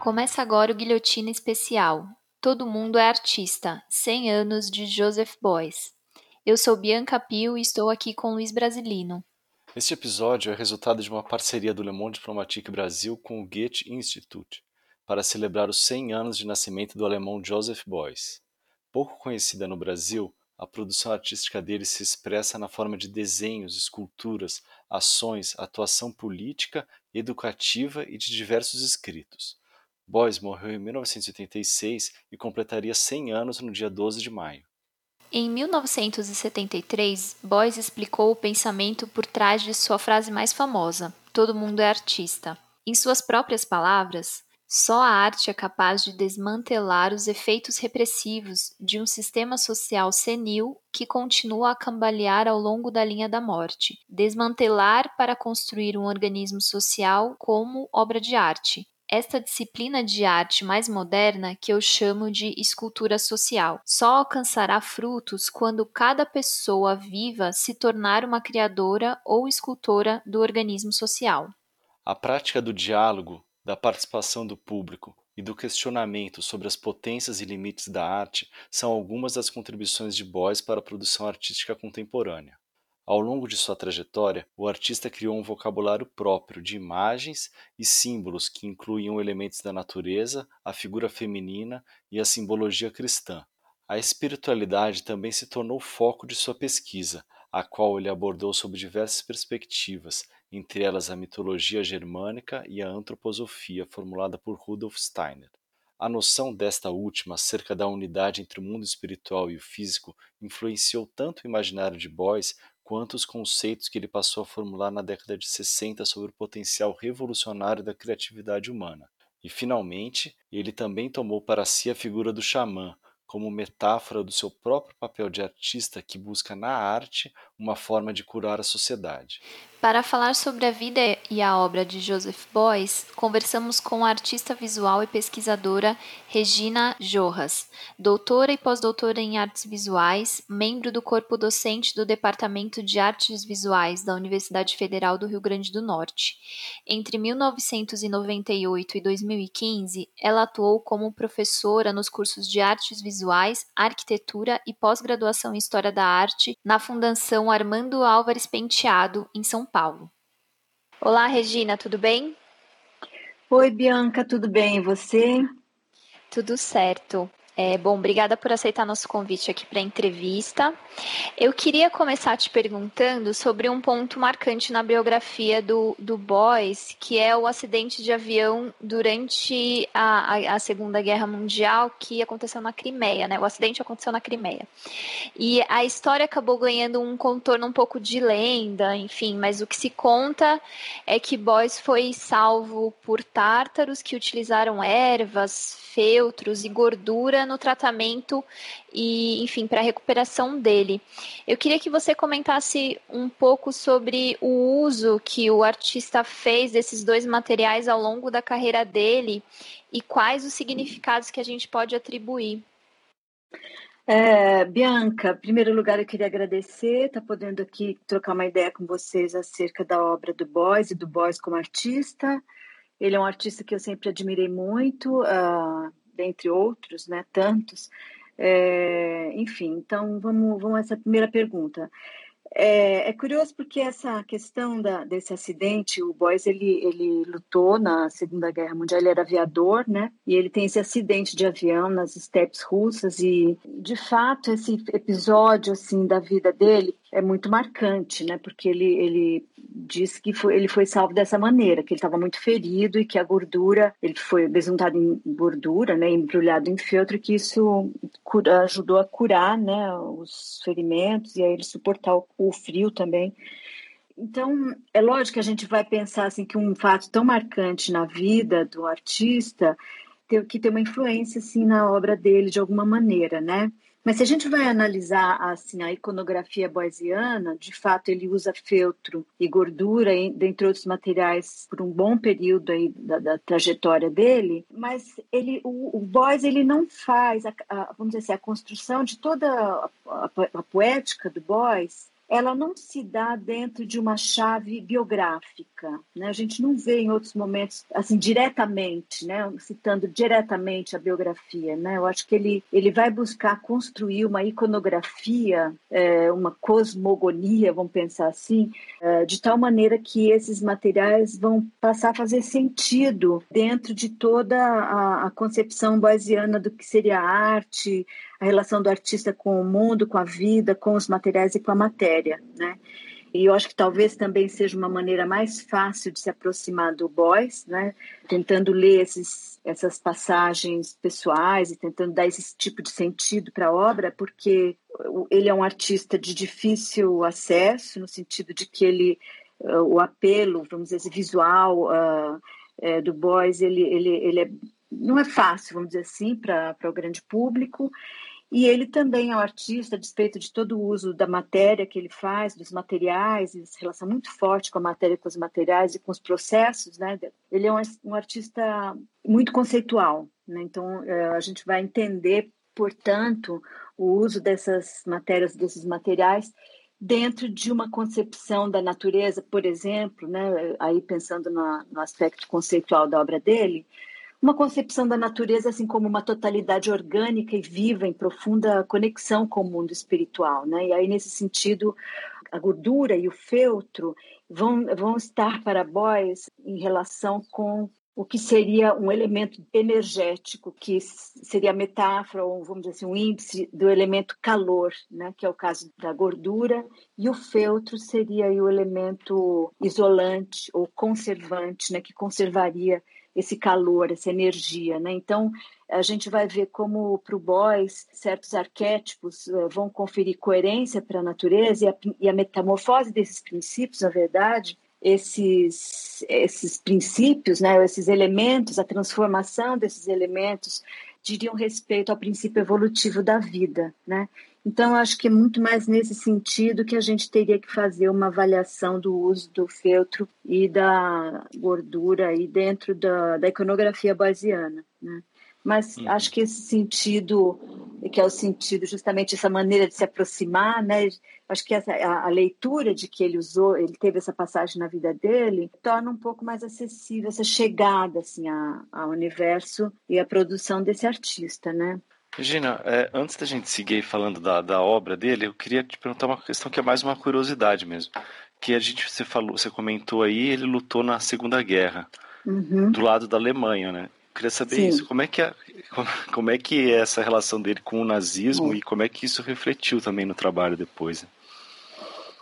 Começa agora o Guilhotina Especial. Todo mundo é artista. 100 anos de Joseph Beuys. Eu sou Bianca Pio e estou aqui com Luiz Brasilino. Este episódio é resultado de uma parceria do Le Monde Diplomatique Brasil com o Goethe Institute para celebrar os 100 anos de nascimento do alemão Joseph Beuys. Pouco conhecida no Brasil, a produção artística dele se expressa na forma de desenhos, esculturas, ações, atuação política, educativa e de diversos escritos. Beuys morreu em 1986 e completaria 100 anos no dia 12 de maio. Em 1973, Beuys explicou o pensamento por trás de sua frase mais famosa: Todo mundo é artista. Em suas próprias palavras, só a arte é capaz de desmantelar os efeitos repressivos de um sistema social senil que continua a cambalear ao longo da linha da morte. Desmantelar para construir um organismo social como obra de arte. Esta disciplina de arte mais moderna, que eu chamo de escultura social, só alcançará frutos quando cada pessoa viva se tornar uma criadora ou escultora do organismo social. A prática do diálogo da participação do público e do questionamento sobre as potências e limites da arte são algumas das contribuições de Beuys para a produção artística contemporânea. Ao longo de sua trajetória, o artista criou um vocabulário próprio de imagens e símbolos que incluíam elementos da natureza, a figura feminina e a simbologia cristã. A espiritualidade também se tornou foco de sua pesquisa, a qual ele abordou sob diversas perspectivas, entre elas a mitologia germânica e a antroposofia formulada por Rudolf Steiner. A noção desta última acerca da unidade entre o mundo espiritual e o físico influenciou tanto o imaginário de Beuys quanto os conceitos que ele passou a formular na década de 60 sobre o potencial revolucionário da criatividade humana. E, finalmente, ele também tomou para si a figura do xamã, como metáfora do seu próprio papel de artista que busca na arte uma forma de curar a sociedade. Para falar sobre a vida e a obra de Joseph Beuys, conversamos com a artista visual e pesquisadora Regina Jorras, doutora e pós-doutora em artes visuais, membro do corpo docente do Departamento de Artes Visuais da Universidade Federal do Rio Grande do Norte. Entre 1998 e 2015, ela atuou como professora nos cursos de artes visuais, arquitetura e pós-graduação em história da arte na Fundação Armando Álvares Penteado, em São Paulo. Olá, Regina, tudo bem? Oi, Bianca, tudo bem? E você? Tudo certo. É, bom, obrigada por aceitar nosso convite aqui para a entrevista. Eu queria começar te perguntando sobre um ponto marcante na biografia do, do Boys, que é o acidente de avião durante a, a, a, Segunda Guerra Mundial que aconteceu na Crimeia, né? O acidente aconteceu na Crimeia. E a história acabou ganhando um contorno um pouco de lenda, enfim, mas o que se conta é que Boys foi salvo por tártaros que utilizaram ervas, feltros e gordura no tratamento e, enfim, para a recuperação dele. Eu queria que você comentasse um pouco sobre o uso que o artista fez desses dois materiais ao longo da carreira dele e quais os significados que a gente pode atribuir. É, Bianca, em primeiro lugar eu queria agradecer, estar tá podendo aqui trocar uma ideia com vocês acerca da obra do Boys e do Boys como artista. Ele é um artista que eu sempre admirei muito, uh, dentre outros, né, tantos. É, enfim, então vamos, vamos a essa primeira pergunta. É, é, curioso porque essa questão da, desse acidente, o Boys ele, ele lutou na Segunda Guerra Mundial, ele era aviador, né? E ele tem esse acidente de avião nas estepes russas e, de fato, esse episódio assim da vida dele é muito marcante, né? Porque ele, ele disse que foi, ele foi salvo dessa maneira, que ele estava muito ferido e que a gordura, ele foi besuntado em gordura, né? Embrulhado em feltro, que isso cura, ajudou a curar, né? Os ferimentos e a ele suportar o o frio também. Então, é lógico que a gente vai pensar assim que um fato tão marcante na vida do artista tem que ter uma influência assim na obra dele de alguma maneira, né? Mas se a gente vai analisar assim a iconografia boisiana, de fato ele usa feltro e gordura, dentre outros materiais, por um bom período aí da, da trajetória dele. Mas ele, o, o ele não faz, a, a, vamos dizer assim, a construção de toda a, a, a poética do Bois ela não se dá dentro de uma chave biográfica, né? A gente não vê em outros momentos assim diretamente, né? Citando diretamente a biografia, né? Eu acho que ele ele vai buscar construir uma iconografia, é, uma cosmogonia, vamos pensar assim, é, de tal maneira que esses materiais vão passar a fazer sentido dentro de toda a, a concepção boisiana do que seria a arte, a relação do artista com o mundo, com a vida, com os materiais e com a matéria, né? E eu acho que talvez também seja uma maneira mais fácil de se aproximar do Boys, né? Tentando ler esses, essas passagens pessoais e tentando dar esse tipo de sentido para a obra, porque ele é um artista de difícil acesso, no sentido de que ele, uh, o apelo, vamos dizer, visual uh, é, do Boys, ele, ele, ele é, não é fácil, vamos dizer assim, para o grande público. E ele também é um artista, a despeito de todo o uso da matéria que ele faz, dos materiais, essa relação muito forte com a matéria, com os materiais e com os processos, né? Ele é um, um artista muito conceitual, né? Então, é, a gente vai entender, portanto, o uso dessas matérias, desses materiais, dentro de uma concepção da natureza, por exemplo, né? Aí pensando no aspecto conceitual da obra dele, uma concepção da natureza assim como uma totalidade orgânica e viva em profunda conexão com o mundo espiritual, né? E aí nesse sentido a gordura e o feltro vão vão estar para Boys em relação com o que seria um elemento energético, que seria a metáfora, ou vamos dizer assim, um índice do elemento calor, né, que é o caso da gordura, e o feltro seria o elemento isolante ou conservante, né, que conservaria esse calor, essa energia, né? Então a gente vai ver como para o Boys certos arquétipos uh, vão conferir coerência para a natureza e a, e a metamorfose desses princípios, na verdade, esses esses princípios, né? Esses elementos, a transformação desses elementos diriam respeito ao princípio evolutivo da vida, né? Então, acho que é muito mais nesse sentido que a gente teria que fazer uma avaliação do uso do feltro e da gordura aí dentro da, da iconografia basiana. Né? Mas uhum. acho que esse sentido, que é o sentido justamente essa maneira de se aproximar, né? Acho que essa, a, a, leitura de que ele usou, ele teve essa passagem na vida dele, torna um pouco mais acessível essa chegada assim a, ao universo e a produção desse artista, né? Regina, é, antes da gente seguir falando da, da obra dele, eu queria te perguntar uma questão que é mais uma curiosidade mesmo. Que a gente, você falou, você comentou aí, ele lutou na Segunda Guerra, uhum. do lado da Alemanha, né? Eu queria saber Sim. isso. Como é que é, como é que é essa relação dele com o nazismo uhum. e como é que isso refletiu também no trabalho depois? Né?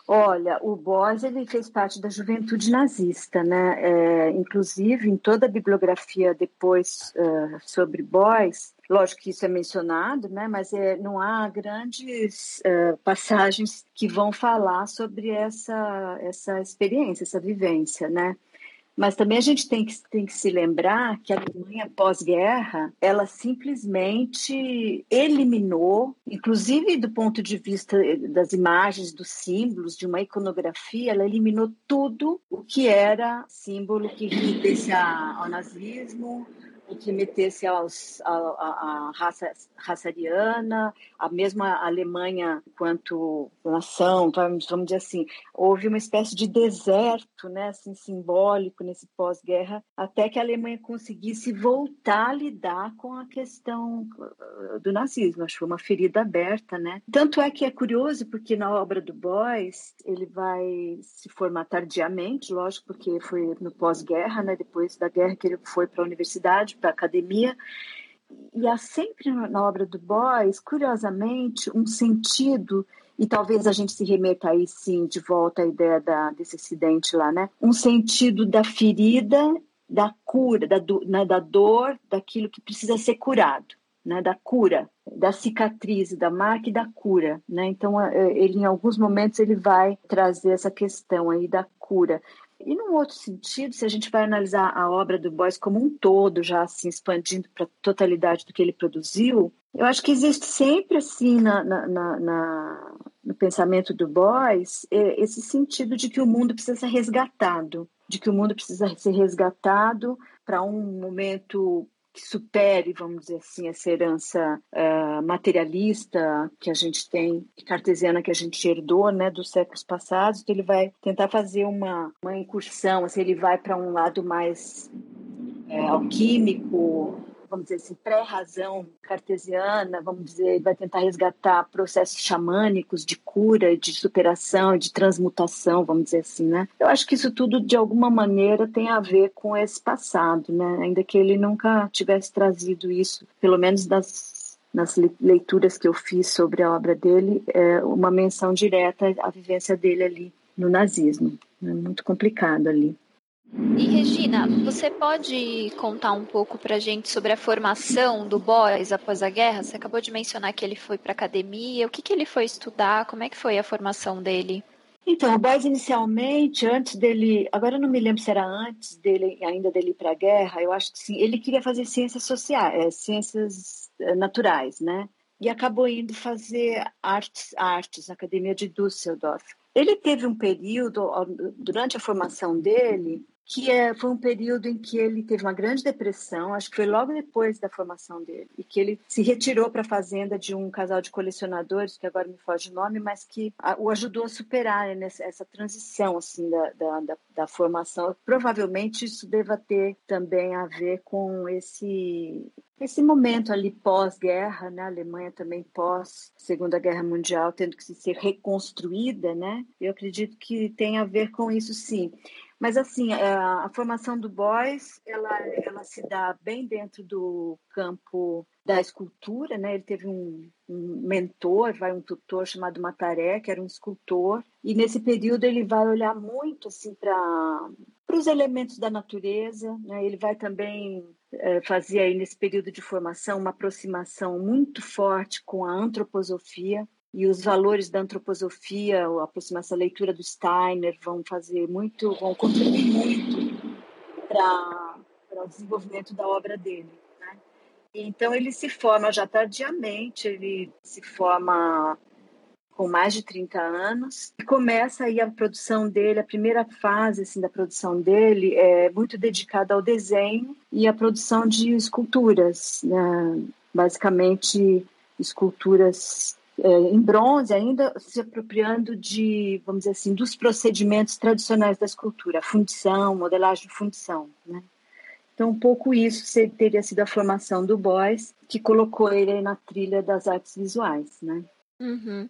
Olha, o Boys ele fez parte da juventude nazista, né? É, inclusive, em toda a bibliografia depois uh, sobre Boys, lógico que isso é mencionado, né? Mas é, não há grandes uh, passagens que vão falar sobre essa, essa experiência, essa vivência, né? Mas também a gente tem que, tem que se lembrar que a Alemanha pós-guerra, ela simplesmente eliminou, inclusive do ponto de vista das imagens, dos símbolos, de uma iconografia, ela eliminou tudo o que era símbolo que remetesse ao nazismo, que metesse aos, a, a, a, raça, raça ariana, a mesma Alemanha quanto nação, vamos, vamos dizer assim, houve uma espécie de deserto, né, assim, simbólico nesse pós-guerra, até que a Alemanha conseguisse voltar a lidar com a questão uh, do nazismo, acho que foi uma ferida aberta, né. Tanto é que é curioso, porque na obra do Boys, ele vai se formar tardiamente, lógico, porque foi no pós-guerra, né, depois da guerra que ele foi para a universidade, para a academia. E há sempre na obra do Boys, curiosamente, um sentido, e talvez a gente se remeta aí sim de volta à ideia da, desse acidente lá, né? Um sentido da ferida, da cura, da, do, né, da dor, daquilo que precisa ser curado. Né, da cura, da cicatriz, da marca e da cura, né? Então ele em alguns momentos ele vai trazer essa questão aí da cura. E num outro sentido, se a gente vai analisar a obra do Boyce como um todo, já assim expandindo para a totalidade do que ele produziu, eu acho que existe sempre assim na, na, na, no pensamento do Boyce esse sentido de que o mundo precisa ser resgatado, de que o mundo precisa ser resgatado para um momento que supere, vamos dizer assim, essa herança uh, materialista que a gente tem, cartesiana que a gente herdou, né, dos séculos passados. Então ele vai tentar fazer uma, uma incursão, assim, ele vai para um lado mais é, alquímico, vamos dizer assim, pré-razão cartesiana, vamos dizer, vai tentar resgatar processos xamânicos de cura, de superação, de transmutação, vamos dizer assim, né? Eu acho que isso tudo, de alguma maneira, tem a ver com esse passado, né? Ainda que ele nunca tivesse trazido isso, pelo menos das nas leituras que eu fiz sobre a obra dele, é uma menção direta à vivência dele ali no nazismo. É muito complicado ali. E Regina, você pode contar um pouco para a gente sobre a formação do Boys após a guerra? Você acabou de mencionar que ele foi para academia. O que, que ele foi estudar? Como é que foi a formação dele? Então, o Boys inicialmente, antes dele, agora eu não me lembro se era antes dele, ainda dele ir para a guerra, eu acho que sim, ele queria fazer ciências sociais, é, ciências é, naturais, né? E acabou indo fazer artes, artes na Academia de Düsseldorf. Ele teve um período, durante a formação dele, que é, foi um período em que ele teve uma grande depressão, acho que foi logo depois da formação dele, e que ele se retirou para a fazenda de um casal de colecionadores, que agora me foge o nome, mas que a, o ajudou a superar né, essa transição assim da, da, da, da, formação. Provavelmente isso deva ter também a ver com esse esse momento ali pós-guerra, né, a Alemanha também pós Segunda Guerra Mundial, tendo que se ser reconstruída, né? Eu acredito que tem a ver com isso, sim. Mas assim, a, é, a formação do Boys, ela, ela se dá bem dentro do campo da escultura, né? Ele teve um, um mentor, vai um tutor chamado Mataré, que era um escultor, e nesse período ele vai olhar muito assim para para os elementos da natureza, né? Ele vai também é, fazer aí nesse período de formação uma aproximação muito forte com a antroposofia, e os valores da antroposofia, a aproximação à leitura do Steiner vão fazer muito, vão contribuir muito para o desenvolvimento da obra dele. Né? Então ele se forma já tardiamente, ele se forma com mais de 30 anos e começa aí a produção dele, a primeira fase assim da produção dele é muito dedicada ao desenho e à produção de esculturas, né? basicamente esculturas em bronze, ainda se apropriando de, vamos dizer assim, dos procedimentos tradicionais da escultura, fundição, modelagem de fundição, né? Então, um pouco isso teria sido a formação do Boys, que colocou ele na trilha das artes visuais, né? Uhum.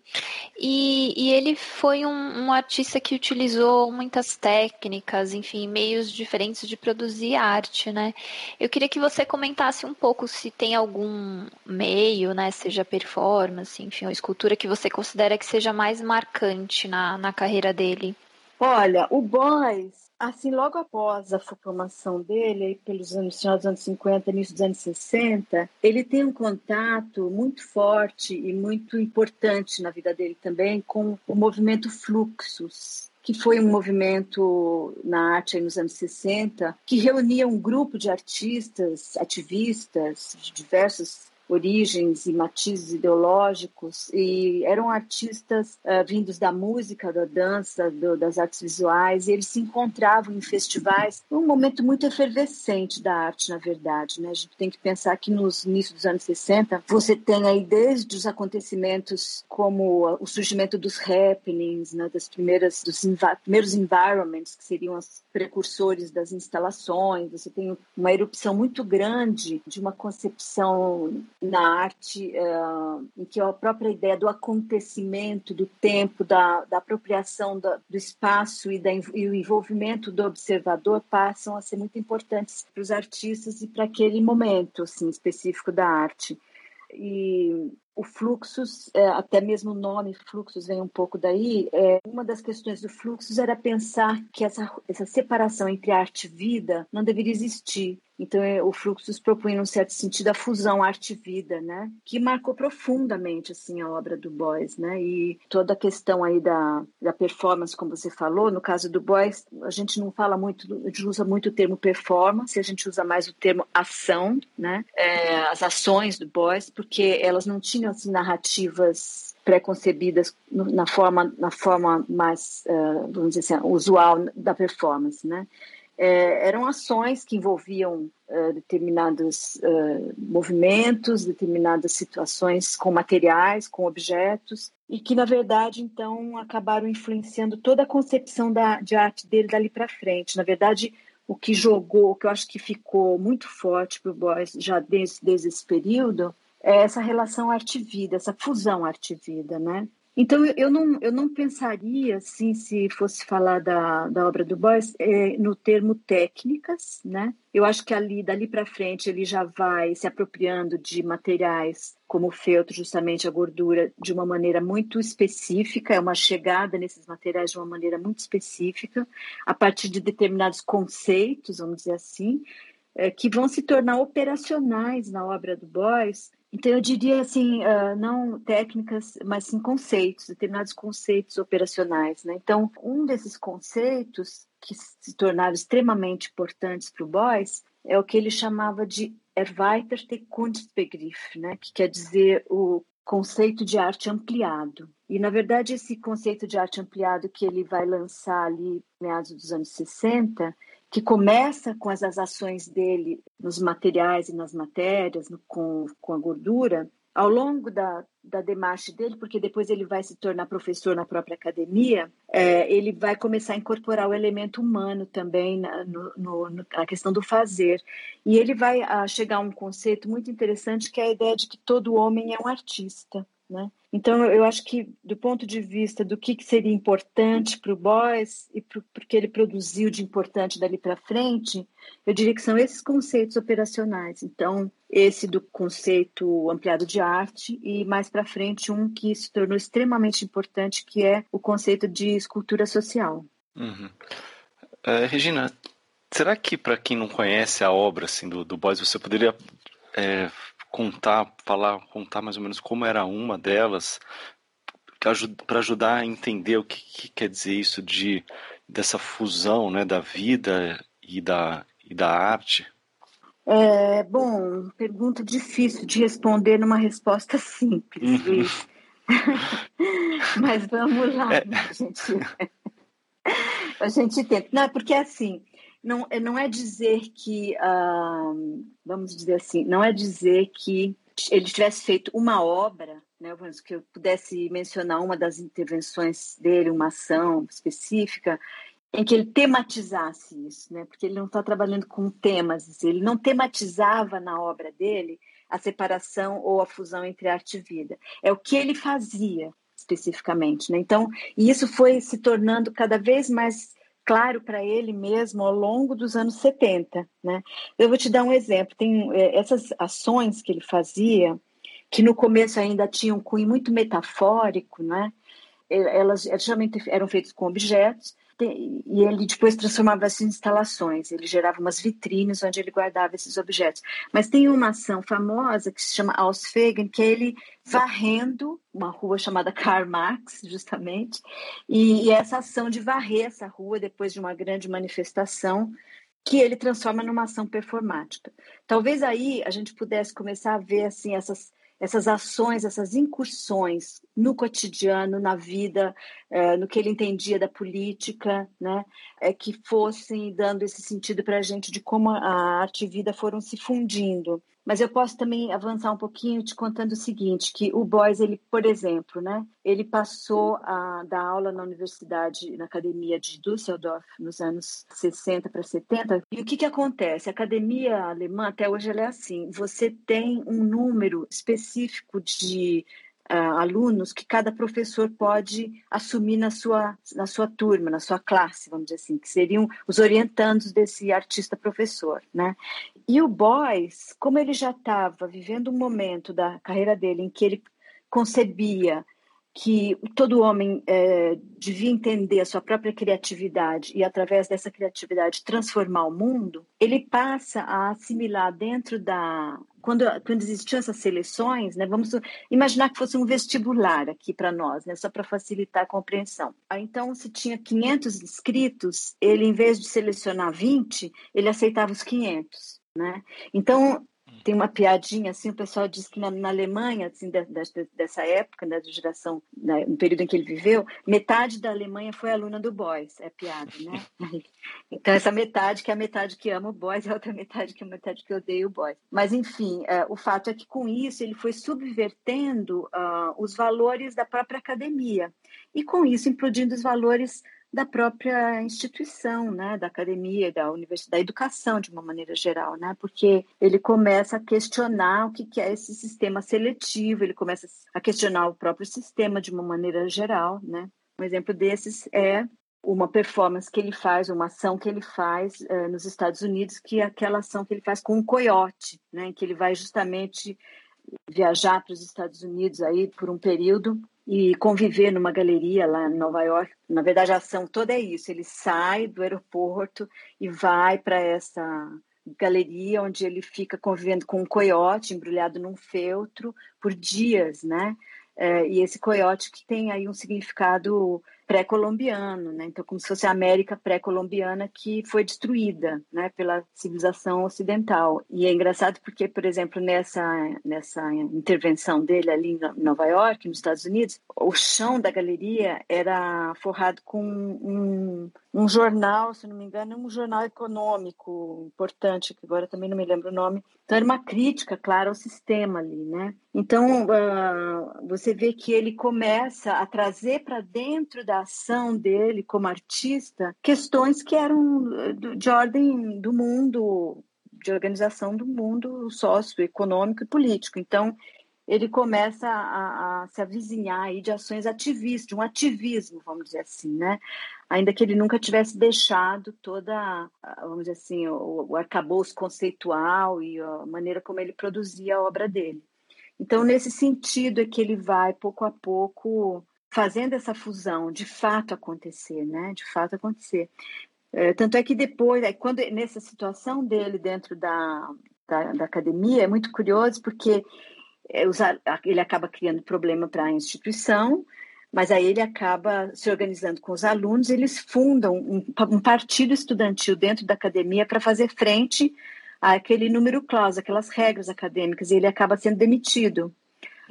E, e, ele foi um, um, artista que utilizou muitas técnicas, enfim, meios diferentes de produzir arte, né? Eu queria que você comentasse um pouco se tem algum meio, né, seja performance, enfim, ou escultura que você considera que seja mais marcante na, na carreira dele. Olha, o Boys assim, logo após a formação dele, pelos anos, final dos anos 50, início dos anos 60, ele tem um contato muito forte e muito importante na vida dele também com o movimento Fluxus, que foi um movimento na arte nos anos 60, que reunia um grupo de artistas, ativistas de diversos origens e matizes ideológicos e eram artistas uh, vindos da música, da dança, do, das artes visuais e eles se encontravam em festivais um momento muito efervescente da arte, na verdade, né? A gente tem que pensar que nos inícios dos anos 60 você tem aí desde os acontecimentos como o surgimento dos happenings, né? Das primeiras dos primeiros environments que seriam os precursores das instalações, você tem uma erupção muito grande de uma concepção na arte, uh, em que a própria ideia do acontecimento, do tempo, da, da apropriação do, do espaço e, da, e, o envolvimento do observador passam a ser muito importantes para os artistas e para aquele momento assim, específico da arte. E o fluxos, é, até mesmo o nome fluxos vem um pouco daí. É, uma das questões do fluxos era pensar que essa, essa separação entre arte e vida não deveria existir. Então, é, o Fluxus propunha, num certo sentido, a fusão arte-vida, né? Que marcou profundamente, assim, a obra do Boys, né? E toda a questão aí da, da performance, como você falou, no caso do Boys, a gente não fala muito, a gente usa muito o termo performance, a gente usa mais o termo ação, né? É, as ações do Boys, porque elas não tinham, assim, narrativas pré-concebidas na forma, na forma mais, uh, vamos dizer assim, usual da performance, né? É, eram ações que envolviam uh, determinados uh, movimentos, determinadas situações com materiais, com objetos, e que, na verdade, então, acabaram influenciando toda a concepção da, de arte dele dali para frente. Na verdade, o que jogou, o que eu acho que ficou muito forte para o Boyce já desde, desde esse período, é essa relação arte-vida, essa fusão arte-vida, né? Então, eu não, eu não pensaria, assim, se fosse falar da, da obra do Boyce, é, no termo técnicas, né? Eu acho que ali, dali para frente, ele já vai se apropriando de materiais como o feltro, justamente a gordura, de uma maneira muito específica, é uma chegada nesses materiais de uma maneira muito específica, a partir de determinados conceitos, vamos dizer assim, é, que vão se tornar operacionais na obra do Boyce, então, eu diria assim, uh, não técnicas, mas sim conceitos, determinados conceitos operacionais. Né? Então, um desses conceitos que se tornaram extremamente importantes para o Boyce é o que ele chamava de Erweiterte Kunstbegriff, né? que quer dizer o conceito de arte ampliado. E, na verdade, esse conceito de arte ampliado que ele vai lançar ali meados dos anos 60 que começa com as ações dele nos materiais e nas matérias, no, com, com a gordura, ao longo da, da demarche dele, porque depois ele vai se tornar professor na própria academia, é, ele vai começar a incorporar o elemento humano também na, no, no, na questão do fazer. E ele vai a, chegar a um conceito muito interessante que é a ideia de que todo homem é um artista. Né? Então, eu acho que, do ponto de vista do que, que seria importante para o Boys e para o que ele produziu de importante dali para frente, eu diria que são esses conceitos operacionais. Então, esse do conceito ampliado de arte e, mais para frente, um que se tornou extremamente importante, que é o conceito de escultura social. Uhum. Uh, Regina, será que, para quem não conhece a obra assim, do, do Boys, você poderia é, contar, falar, contar mais ou menos como era uma delas, para ajudar a entender o que, que, quer dizer isso de dessa fusão, né, da vida e da e da arte? É, bom, pergunta difícil de responder numa resposta simples. Uhum. Mas vamos lá, é. a gente, a gente tenta. Não, porque assim, não, é, não é dizer que, uh, vamos dizer assim, não é dizer que ele tivesse feito uma obra, né, que eu pudesse mencionar uma das intervenções dele, uma ação específica, em que ele tematizasse isso, né, porque ele não está trabalhando com temas, ele não tematizava na obra dele a separação ou a fusão entre arte e vida. É o que ele fazia especificamente, né? Então, e isso foi se tornando cada vez mais claro para ele mesmo ao longo dos anos 70. Né? Eu vou te dar um exemplo: tem é, essas ações que ele fazia, que no começo ainda tinham um cunho muito metafórico, né? elas geralmente eram feitas com objetos, e ele depois transformava essas instalações, ele gerava umas vitrines onde ele guardava esses objetos. Mas tem uma ação famosa que se chama Ausfegen, que é ele varrendo uma rua chamada Karl Marx, justamente, e, e essa ação de varrer essa rua depois de uma grande manifestação que ele transforma numa ação performática. Talvez aí a gente pudesse começar a ver assim essas essas ações, essas incursões no cotidiano, na vida, é, no que ele entendia da política, né, é, que fossem dando esse sentido para a gente de como a arte e vida foram se fundindo. Mas eu posso também avançar um pouquinho te contando o seguinte, que o Boys, ele, por exemplo, né, ele passou a dar aula na universidade, na academia de Düsseldorf, nos anos 60 para 70. E o que, que acontece? A academia alemã, até hoje, ela é assim: você tem um número específico de uh, alunos que cada professor pode assumir na sua, na sua turma, na sua classe, vamos dizer assim, que seriam os orientandos desse artista professor, né? E o Boys, como ele já estava vivendo um momento da carreira dele em que ele concebia que todo homem é, devia entender a sua própria criatividade e, através dessa criatividade, transformar o mundo, ele passa a assimilar dentro da. Quando, quando existiam essas seleções, né, vamos imaginar que fosse um vestibular aqui para nós, né, só para facilitar a compreensão. Então, se tinha 500 inscritos, ele, em vez de selecionar 20, ele aceitava os 500. Né? Então, tem uma piadinha assim, o pessoal diz que na, na Alemanha, assim, de, de, dessa época, né, da geração, né, no período em que ele viveu, metade da Alemanha foi aluna do Boys, é piada, né? então essa metade que é a metade que ama o Boys e a outra metade que é a metade que odeia o Boys. Mas enfim, uh, o fato é que com isso ele foi subvertendo uh, os valores da própria academia e com isso implodindo os valores da própria instituição, né, da academia, da universidade, da educação de uma maneira geral, né, porque ele começa a questionar o que é esse sistema seletivo, ele começa a questionar o próprio sistema de uma maneira geral, né. Um exemplo desses é uma performance que ele faz, uma ação que ele faz uh, nos Estados Unidos, que é aquela ação que ele faz com um coiote, né, em que ele vai justamente viajar para os Estados Unidos aí por um período e conviver numa galeria lá em Nova York. Na verdade, a ação toda é isso: ele sai do aeroporto e vai para essa galeria onde ele fica convivendo com um coiote embrulhado num feltro por dias, né? É, e esse coiote que tem aí um significado pré-colombiano, né? Então, como se fosse a América pré-colombiana que foi destruída, né, pela civilização ocidental. E é engraçado porque, por exemplo, nessa nessa intervenção dele ali em Nova York, nos Estados Unidos, o chão da galeria era forrado com um, um jornal, se não me engano, um jornal econômico importante, que agora também não me lembro o nome. Então, era uma crítica, claro, ao sistema ali, né? Então, uh, você vê que ele começa a trazer para dentro da ação dele como artista questões que eram de ordem do mundo, de organização do mundo socioeconômico e político. Então, ele começa a, a, se avizinhar de ações ativistas, de um ativismo, vamos dizer assim, né? Ainda que ele nunca tivesse deixado toda, vamos dizer assim, o, o arcabouço conceitual e a maneira como ele produzia a obra dele. Então, nesse sentido é que ele vai, pouco a pouco, fazendo essa fusão de fato acontecer, né? De fato acontecer. É, tanto é que depois, quando nessa situação dele dentro da, da, da academia, é muito curioso porque é, ele acaba criando problema para a instituição, mas aí ele acaba se organizando com os alunos, eles fundam um, um partido estudantil dentro da academia para fazer frente àquele número clause, aquelas regras acadêmicas, e ele acaba sendo demitido.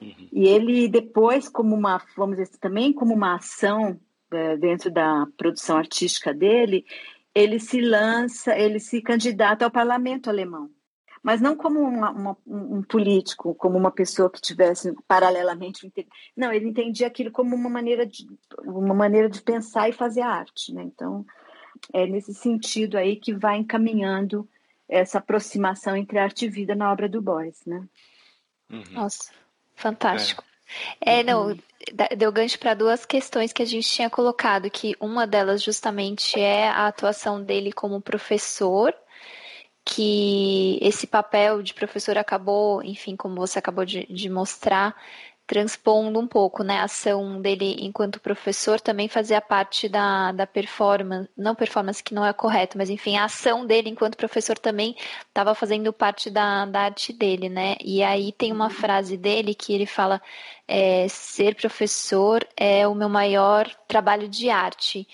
Uhum. E ele depois, como uma, vamos dizer também como uma ação é, dentro da produção artística dele, ele se lança, ele se candidata ao parlamento alemão. Mas não como uma, uma, um político, como uma pessoa que tivesse paralelamente. Não, ele entendia aquilo como uma maneira de, uma maneira de pensar e fazer arte. Né? Então, é nesse sentido aí que vai encaminhando essa aproximação entre arte e vida na obra do Beuys. Né? Uhum. Nossa, Fantástico. É, é não, deu gancho para duas questões que a gente tinha colocado, que uma delas justamente é a atuação dele como professor, que esse papel de professor acabou, enfim, como você acabou de, de mostrar, transpondo um pouco, né, a ação dele enquanto professor também fazia parte da, da performance, não performance que não é correto, mas enfim, a ação dele enquanto professor também estava fazendo parte da, da arte dele, né, e aí tem uma uhum. frase dele que ele fala, é, ser professor é o meu maior trabalho de arte,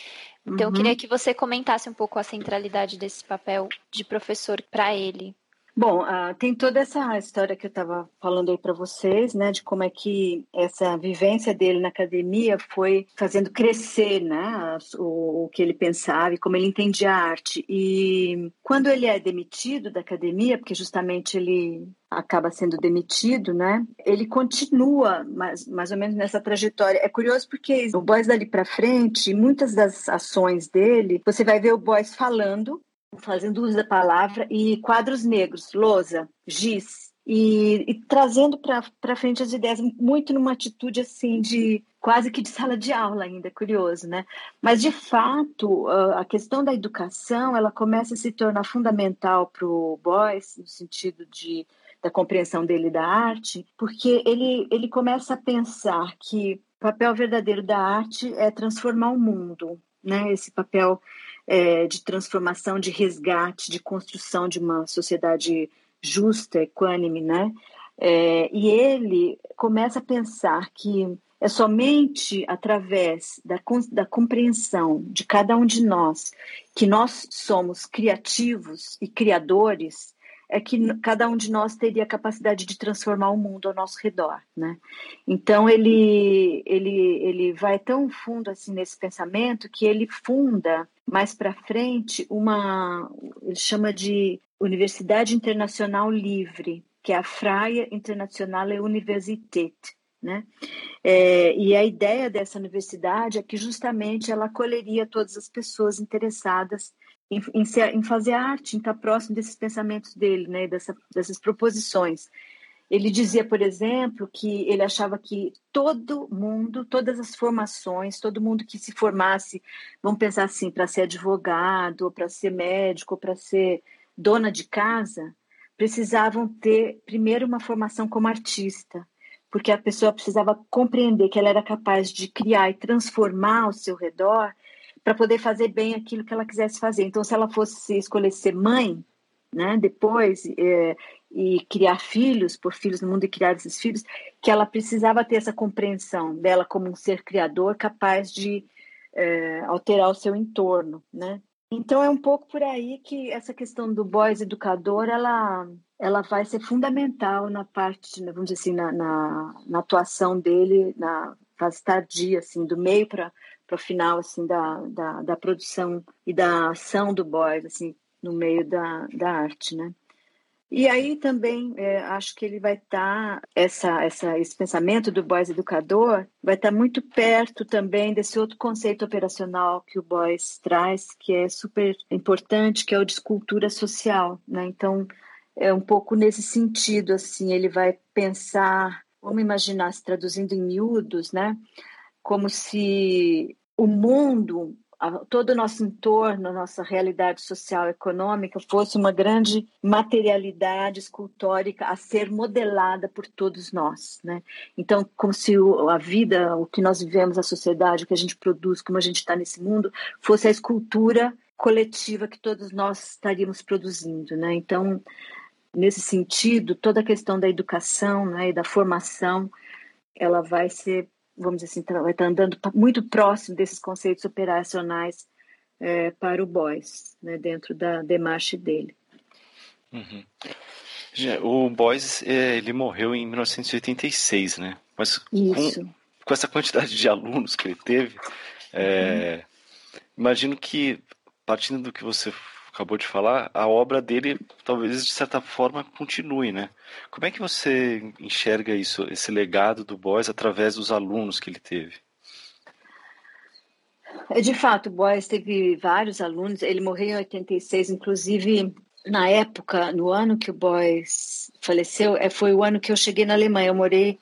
então uhum. eu queria que você comentasse um pouco a centralidade desse papel de professor para ele. Bom, uh, tem toda essa história que eu estava falando aí para vocês, né, de como é que essa vivência dele na academia foi fazendo crescer, né, o, o que ele pensava e como ele entendia a arte. E quando ele é demitido da academia, porque justamente ele acaba sendo demitido, né? Ele continua mais, mais ou menos nessa trajetória. É curioso porque o Boys dali para frente, muitas das ações dele, você vai ver o Boys falando fazendo uso da palavra, e quadros negros, lousa, giz, e, e trazendo para frente as ideias, muito numa atitude assim de quase que de sala de aula ainda, curioso, né? Mas de fato a questão da educação ela começa a se tornar fundamental para o Boyce no sentido de da compreensão dele da arte, porque ele ele começa a pensar que o papel verdadeiro da arte é transformar o mundo, né? Esse papel é, de transformação, de resgate, de construção de uma sociedade justa, equânime, né? É, e ele começa a pensar que é somente através da, da compreensão de cada um de nós que nós somos criativos e criadores é que cada um de nós teria a capacidade de transformar o mundo ao nosso redor, né? Então ele ele ele vai tão fundo assim nesse pensamento que ele funda mais para frente uma ele chama de Universidade Internacional Livre, que é a Freie Internationale Universität, né? É, e a ideia dessa universidade é que justamente ela acolheria todas as pessoas interessadas em, em, ser, em, fazer arte, em estar próximo desses pensamentos dele, né, dessa, dessas proposições. Ele dizia, por exemplo, que ele achava que todo mundo, todas as formações, todo mundo que se formasse, vamos pensar assim, para ser advogado, ou para ser médico, ou para ser dona de casa, precisavam ter primeiro uma formação como artista, porque a pessoa precisava compreender que ela era capaz de criar e transformar ao seu redor para poder fazer bem aquilo que ela quisesse fazer. Então, se ela fosse escolher ser mãe, né, depois é, e criar filhos, por filhos no mundo e criar esses filhos, que ela precisava ter essa compreensão dela como um ser criador capaz de é, alterar o seu entorno, né? Então é um pouco por aí que essa questão do boys educador ela ela vai ser fundamental na parte, vamos dizer assim, na, na, na atuação dele na fase tardia, assim, do meio para para o final assim da, da, da, produção e da ação do Boyd assim no meio da, da arte, né? E aí também é, acho que ele vai estar tá, essa, essa esse pensamento do Boys educador vai estar tá muito perto também desse outro conceito operacional que o Boys traz, que é super importante, que é o de escultura social, né? Então é um pouco nesse sentido assim, ele vai pensar, vamos imaginar se traduzindo em miúdos, né? Como se o mundo, todo o nosso entorno, nossa realidade social e econômica fosse uma grande materialidade escultórica a ser modelada por todos nós, né? Então, como se a vida, o que nós vivemos, a sociedade, o que a gente produz, como a gente está nesse mundo, fosse a escultura coletiva que todos nós estaríamos produzindo, né? Então, nesse sentido, toda a questão da educação, né, e da formação, ela vai ser vamos dizer assim, vai estar tá andando muito próximo desses conceitos operacionais é, para o Boys, né, dentro da demarche dele. Uhum. O Boys, é, ele morreu em 1986, né? Mas com, com, essa quantidade de alunos que ele teve, é, uhum. imagino que, partindo do que você acabou de falar, a obra dele talvez de certa forma continue, né? Como é que você enxerga isso, esse legado do Boys através dos alunos que ele teve? É de fato, o Boys teve vários alunos. Ele morreu em 86, inclusive na época, no ano que o Boys faleceu, é, foi o ano que eu cheguei na Alemanha. Eu morei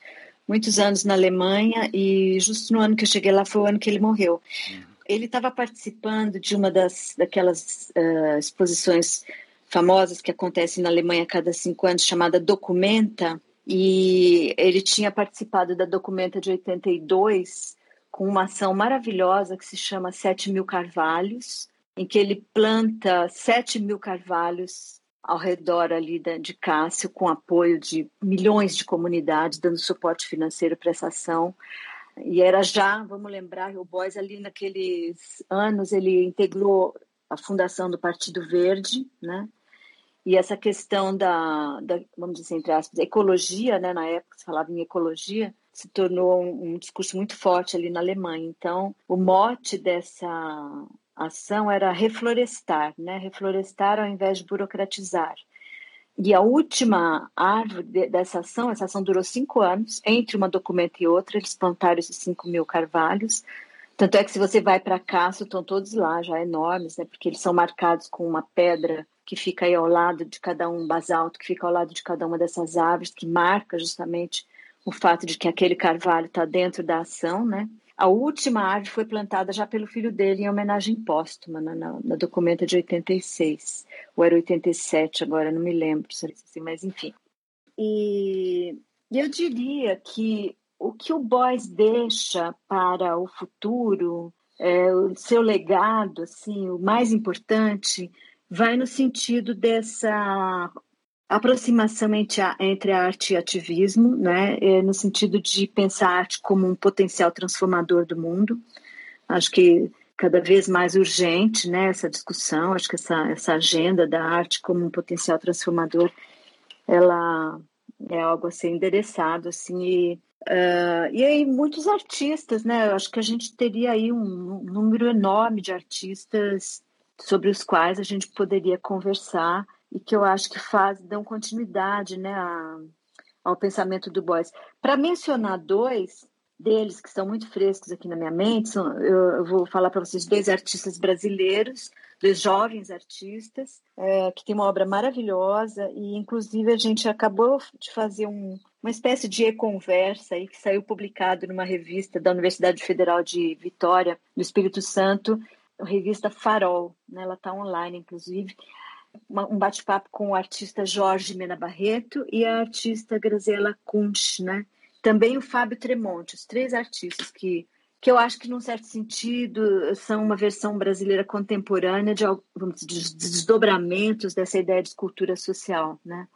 muitos anos na Alemanha e justo no ano que eu cheguei lá foi o ano que ele morreu. Uhum ele estava participando de uma das daquelas uh, exposições famosas que acontecem na Alemanha a cada cinco anos, chamada Documenta, e ele tinha participado da Documenta de 82 com uma ação maravilhosa que se chama Sete Mil Carvalhos, em que ele planta sete mil carvalhos ao redor ali de Cássio, com apoio de milhões de comunidades, dando suporte financeiro para essa ação. E era já, vamos lembrar, o Boys ali naqueles anos, ele integrou a fundação do Partido Verde, né? E essa questão da, da vamos dizer, entre aspas, ecologia, né? Na época se falava em ecologia, se tornou um, um discurso muito forte ali na Alemanha. Então, o mote dessa ação era reflorestar, né? Reflorestar ao invés de burocratizar. E a última árvore dessa ação, essa ação durou cinco anos, entre uma documento e outra, eles plantaram esses cinco mil carvalhos. Tanto é que se você vai para cá, estão todos lá, já enormes, né? Porque eles são marcados com uma pedra que fica aí ao lado de cada um basalto, que fica ao lado de cada uma dessas árvores, que marca justamente o fato de que aquele carvalho está dentro da ação, né? A última árvore foi plantada já pelo filho dele em homenagem póstuma, na, na, na documenta de 86, ou era 87, agora não me lembro, mas enfim. E eu diria que o que o Boys deixa para o futuro, é, o seu legado, assim, o mais importante, vai no sentido dessa aproximação entre a, entre a arte e ativismo, né, é, no sentido de pensar a arte como um potencial transformador do mundo. Acho que cada vez mais urgente, né, essa discussão, acho que essa, essa agenda da arte como um potencial transformador, ela é algo a ser endereçado, assim, e, uh, e aí muitos artistas, né, eu acho que a gente teria aí um, um número enorme de artistas sobre os quais a gente poderia conversar e que eu acho que faz, dão continuidade, né, a, ao pensamento do Boyce. Para mencionar dois, deles que são muito frescos aqui na minha mente. São, eu, eu vou falar para vocês dois artistas brasileiros, dois jovens artistas, é, que têm uma obra maravilhosa e, inclusive, a gente acabou de fazer um, uma espécie de e-conversa aí que saiu publicado numa revista da Universidade Federal de Vitória, do Espírito Santo, a revista Farol, né? ela está online, inclusive, uma, um bate-papo com o artista Jorge Mena Barreto e a artista Graziela Kunsch, né? também o Fábio Tremonti, os três artistas que, que eu acho que, num certo sentido, são uma versão brasileira contemporânea de, vamos dizer, de desdobramentos dessa ideia de escultura social. Né?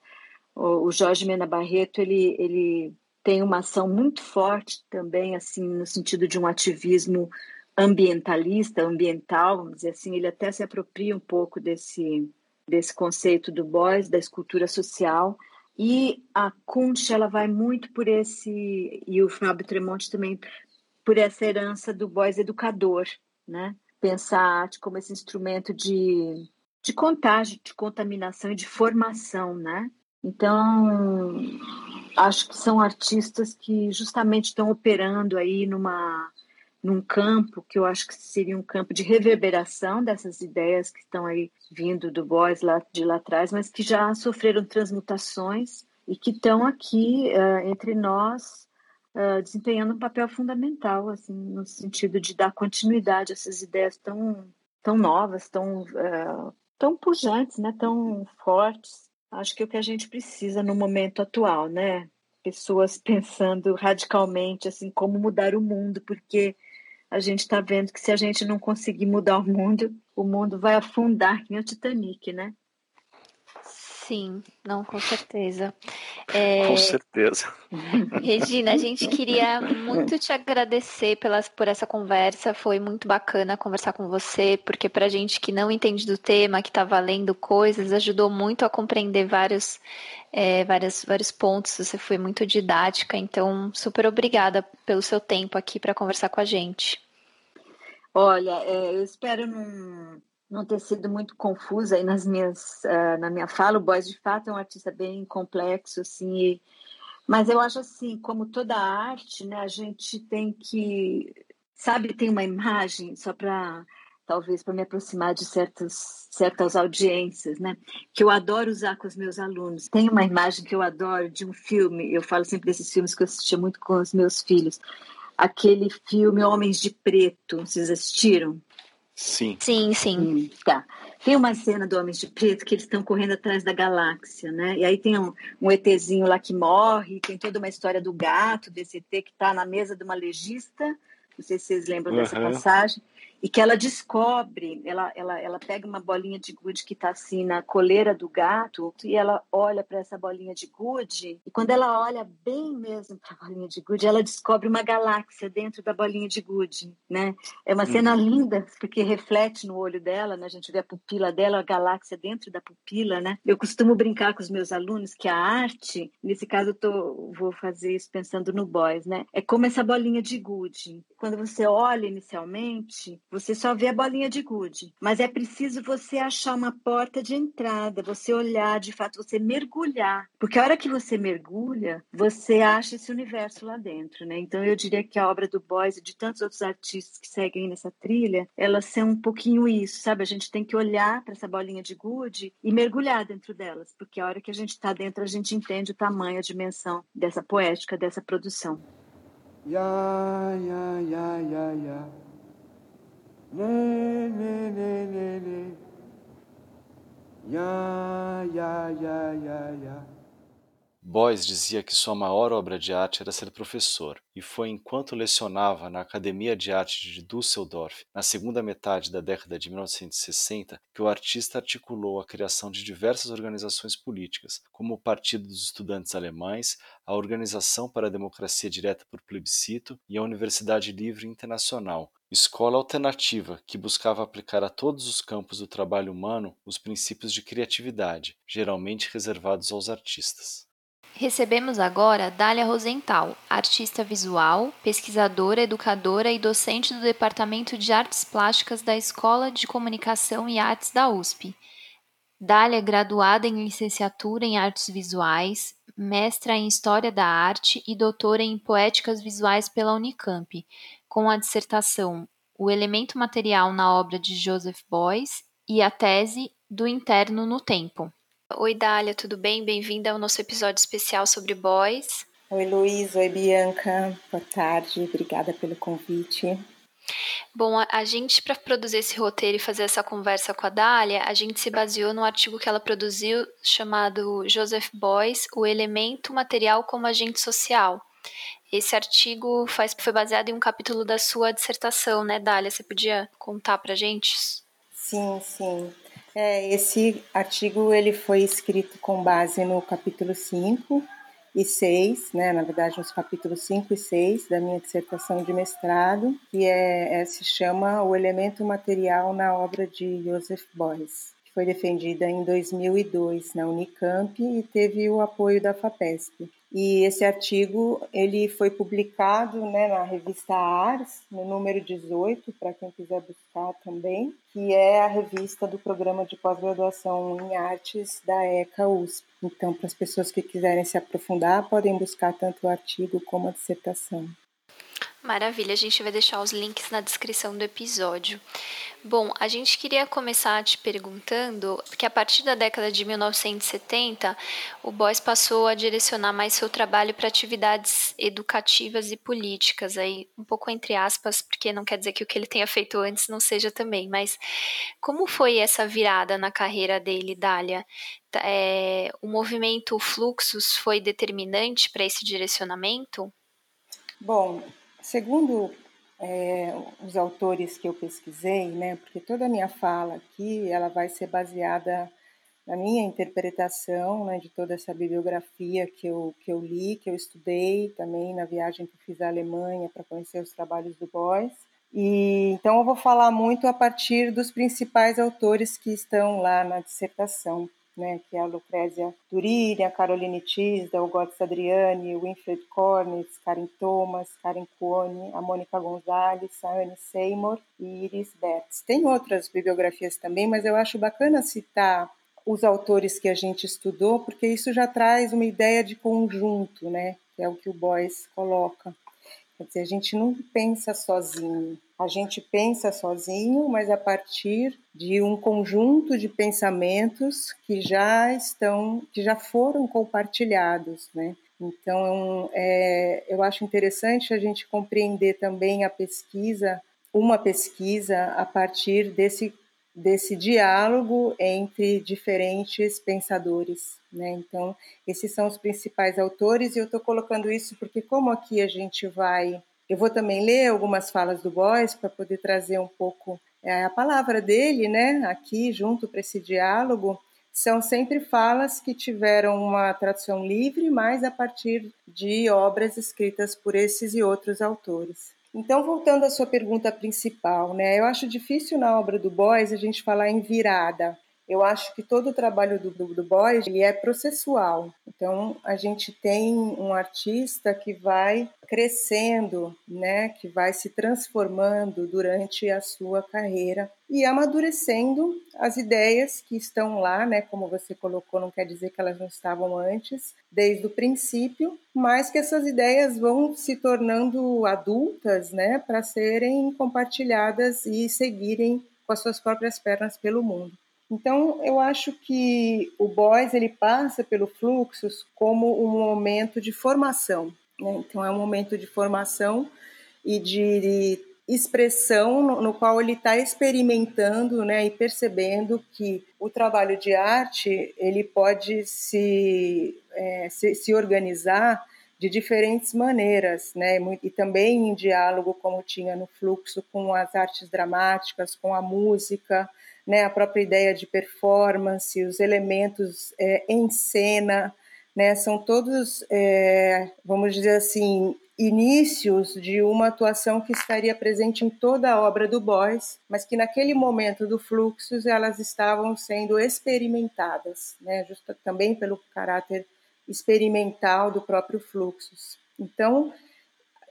O, o Jorge Mena Barreto ele, ele tem uma ação muito forte também, assim, no sentido de um ativismo ambientalista, ambiental, vamos dizer assim, ele até se apropria um pouco desse, desse conceito do Boys, da escultura social, e a Kunch, ela vai muito por esse, e o Fábio Tremonti também, por essa herança do boys educador, né? Pensar a arte como esse instrumento de, de contágio, de contaminação e de formação, né? Então, acho que são artistas que justamente estão operando aí numa num campo que eu acho que seria um campo de reverberação dessas ideias que estão aí vindo do Boys lá de lá atrás, mas que já sofreram transmutações e que estão aqui uh, entre nós uh, desempenhando um papel fundamental, assim, no sentido de dar continuidade a essas ideias tão tão novas, tão uh, tão pujantes, né, tão fortes. Acho que é o que a gente precisa no momento atual, né? Pessoas pensando radicalmente assim como mudar o mundo, porque a gente está vendo que se a gente não conseguir mudar o mundo, o mundo vai afundar que nem o Titanic, né? Sim, não, com certeza. É... Com certeza. Regina, a gente queria muito te agradecer pelas, por essa conversa. Foi muito bacana conversar com você, porque para gente que não entende do tema, que está valendo coisas, ajudou muito a compreender vários, é, vários, vários pontos. Você foi muito didática, então super obrigada pelo seu tempo aqui para conversar com a gente. Olha, é, eu espero não, não ter sido muito confusa aí nas minhas, uh, na minha fala. O Boys, de fato, é um artista bem complexo, assim, e, mas eu acho assim, como toda arte, né, a gente tem que, sabe, tem uma imagem, só para talvez para me aproximar de certas, certas audiências, né? Que eu adoro usar com os meus alunos. Tem uma imagem que eu adoro de um filme, eu falo sempre desses filmes que eu assistia muito com os meus filhos, aquele filme Homens de Preto. Vocês assistiram? Sim. Sim, sim. Hum, tá. Tem uma cena do Homens de Preto que eles estão correndo atrás da galáxia, né? E aí tem um, um ETzinho lá que morre, tem toda uma história do gato, desse ET que está na mesa de uma legista. Não sei se vocês lembram uhum. dessa passagem e que ela descobre, ela, ela, ela pega uma bolinha de gude que está assim na coleira do gato e ela olha para essa bolinha de gude e quando ela olha bem mesmo para a bolinha de gude, ela descobre uma galáxia dentro da bolinha de gude, né? É uma cena uhum. linda porque reflete no olho dela, né? A gente vê a pupila dela, a galáxia dentro da pupila, né? Eu costumo brincar com os meus alunos que a arte, nesse caso eu tô, vou fazer isso pensando no boys, né? É como essa bolinha de gude. Quando você olha inicialmente, você só vê a bolinha de gude, mas é preciso você achar uma porta de entrada, você olhar, de fato, você mergulhar, porque a hora que você mergulha, você acha esse universo lá dentro, né? Então eu diria que a obra do Boys e de tantos outros artistas que seguem nessa trilha, elas são um pouquinho isso, sabe? A gente tem que olhar para essa bolinha de gude e mergulhar dentro delas, porque a hora que a gente está dentro, a gente entende o tamanho, a dimensão dessa poética, dessa produção. Yeah, yeah, yeah, yeah, yeah. Le, le, le, le, le. Ya, ya, ya, ya, ya. Boyce dizia que sua maior obra de arte era ser professor, e foi enquanto lecionava na Academia de Arte de Düsseldorf, na segunda metade da década de 1960, que o artista articulou a criação de diversas organizações políticas, como o Partido dos Estudantes Alemães, a Organização para a Democracia Direta por Plebiscito e a Universidade Livre Internacional, escola alternativa que buscava aplicar a todos os campos do trabalho humano os princípios de criatividade, geralmente reservados aos artistas. Recebemos agora Dália Rosenthal, artista visual, pesquisadora, educadora e docente do Departamento de Artes Plásticas da Escola de Comunicação e Artes da USP. Dália é graduada em licenciatura em Artes Visuais, mestra em História da Arte e doutora em Poéticas Visuais pela Unicamp, com a dissertação O Elemento Material na obra de Joseph Beuys e a tese Do Interno no Tempo. Oi, Dália, tudo bem? Bem-vinda ao nosso episódio especial sobre Beuys. Oi, Luiz. Oi, Bianca. Boa tarde. Obrigada pelo convite. Bom, a, a gente, para produzir esse roteiro e fazer essa conversa com a Dália, a gente se baseou no artigo que ela produziu chamado Joseph Beuys, O Elemento Material como Agente Social. Esse artigo faz, foi baseado em um capítulo da sua dissertação, né, Dália? Você podia contar para gente? Sim, sim. É, esse artigo ele foi escrito com base no capítulo 5 e 6, né, na verdade nos capítulos 5 e 6 da minha dissertação de mestrado, que é, é, se chama O Elemento Material na obra de Joseph Beuys, que foi defendida em 2002 na Unicamp e teve o apoio da FAPESP. E esse artigo ele foi publicado né, na revista Ars, no número 18, para quem quiser buscar também, que é a revista do programa de pós-graduação em artes da ECA USP. Então, para as pessoas que quiserem se aprofundar, podem buscar tanto o artigo como a dissertação. Maravilha, a gente vai deixar os links na descrição do episódio. Bom, a gente queria começar te perguntando que a partir da década de 1970, o Boys passou a direcionar mais seu trabalho para atividades educativas e políticas, aí um pouco entre aspas, porque não quer dizer que o que ele tenha feito antes não seja também, mas como foi essa virada na carreira dele, Dália? É, o movimento Fluxos foi determinante para esse direcionamento? Bom, Segundo é, os autores que eu pesquisei, né, porque toda a minha fala aqui ela vai ser baseada na minha interpretação né, de toda essa bibliografia que eu, que eu li, que eu estudei também na viagem que fiz à Alemanha para conhecer os trabalhos do Beuys. E, então eu vou falar muito a partir dos principais autores que estão lá na dissertação né, que é a Lucrézia Durini, a Caroline Tisda, o Gotts Adriani, o Winfred Cornitz, Karen Thomas, Karen Kuoni, a Mônica Gonzalez, a Anne Seymour e Iris Betts. Tem outras bibliografias também, mas eu acho bacana citar os autores que a gente estudou, porque isso já traz uma ideia de conjunto, né, que é o que o Boyce coloca. Quer dizer, a gente não pensa sozinho, a gente pensa sozinho, mas a partir de um conjunto de pensamentos que já estão, que já foram compartilhados, né? Então, é, eu acho interessante a gente compreender também a pesquisa, uma pesquisa a partir desse desse diálogo entre diferentes pensadores. Né? Então, esses são os principais autores, e eu estou colocando isso porque, como aqui a gente vai. Eu vou também ler algumas falas do Boyce para poder trazer um pouco é, a palavra dele né, aqui, junto para esse diálogo. São sempre falas que tiveram uma tradução livre, mas a partir de obras escritas por esses e outros autores. Então, voltando à sua pergunta principal, né? Eu acho difícil na obra do Boys a gente falar em virada. Eu acho que todo o trabalho do, do, do ele é processual. Então, a gente tem um artista que vai crescendo, né, que vai se transformando durante a sua carreira e amadurecendo as ideias que estão lá, né, como você colocou, não quer dizer que elas não estavam antes, desde o princípio, mas que essas ideias vão se tornando adultas, né, para serem compartilhadas e seguirem com as suas próprias pernas pelo mundo. Então, eu acho que o Boys ele passa pelo Fluxus como um momento de formação. Né? Então, é um momento de formação e de expressão no, no qual ele está experimentando né, e percebendo que o trabalho de arte ele pode se, é, se, se organizar de diferentes maneiras, né? E também em diálogo, como tinha no fluxo, com as artes dramáticas, com a música, né, a própria ideia de performance, os elementos é, em cena, né, são todos, é, vamos dizer assim, inícios de uma atuação que estaria presente em toda a obra do Boyce, mas que naquele momento do Fluxus elas estavam sendo experimentadas, né, justo também pelo caráter experimental do próprio Fluxus. Então,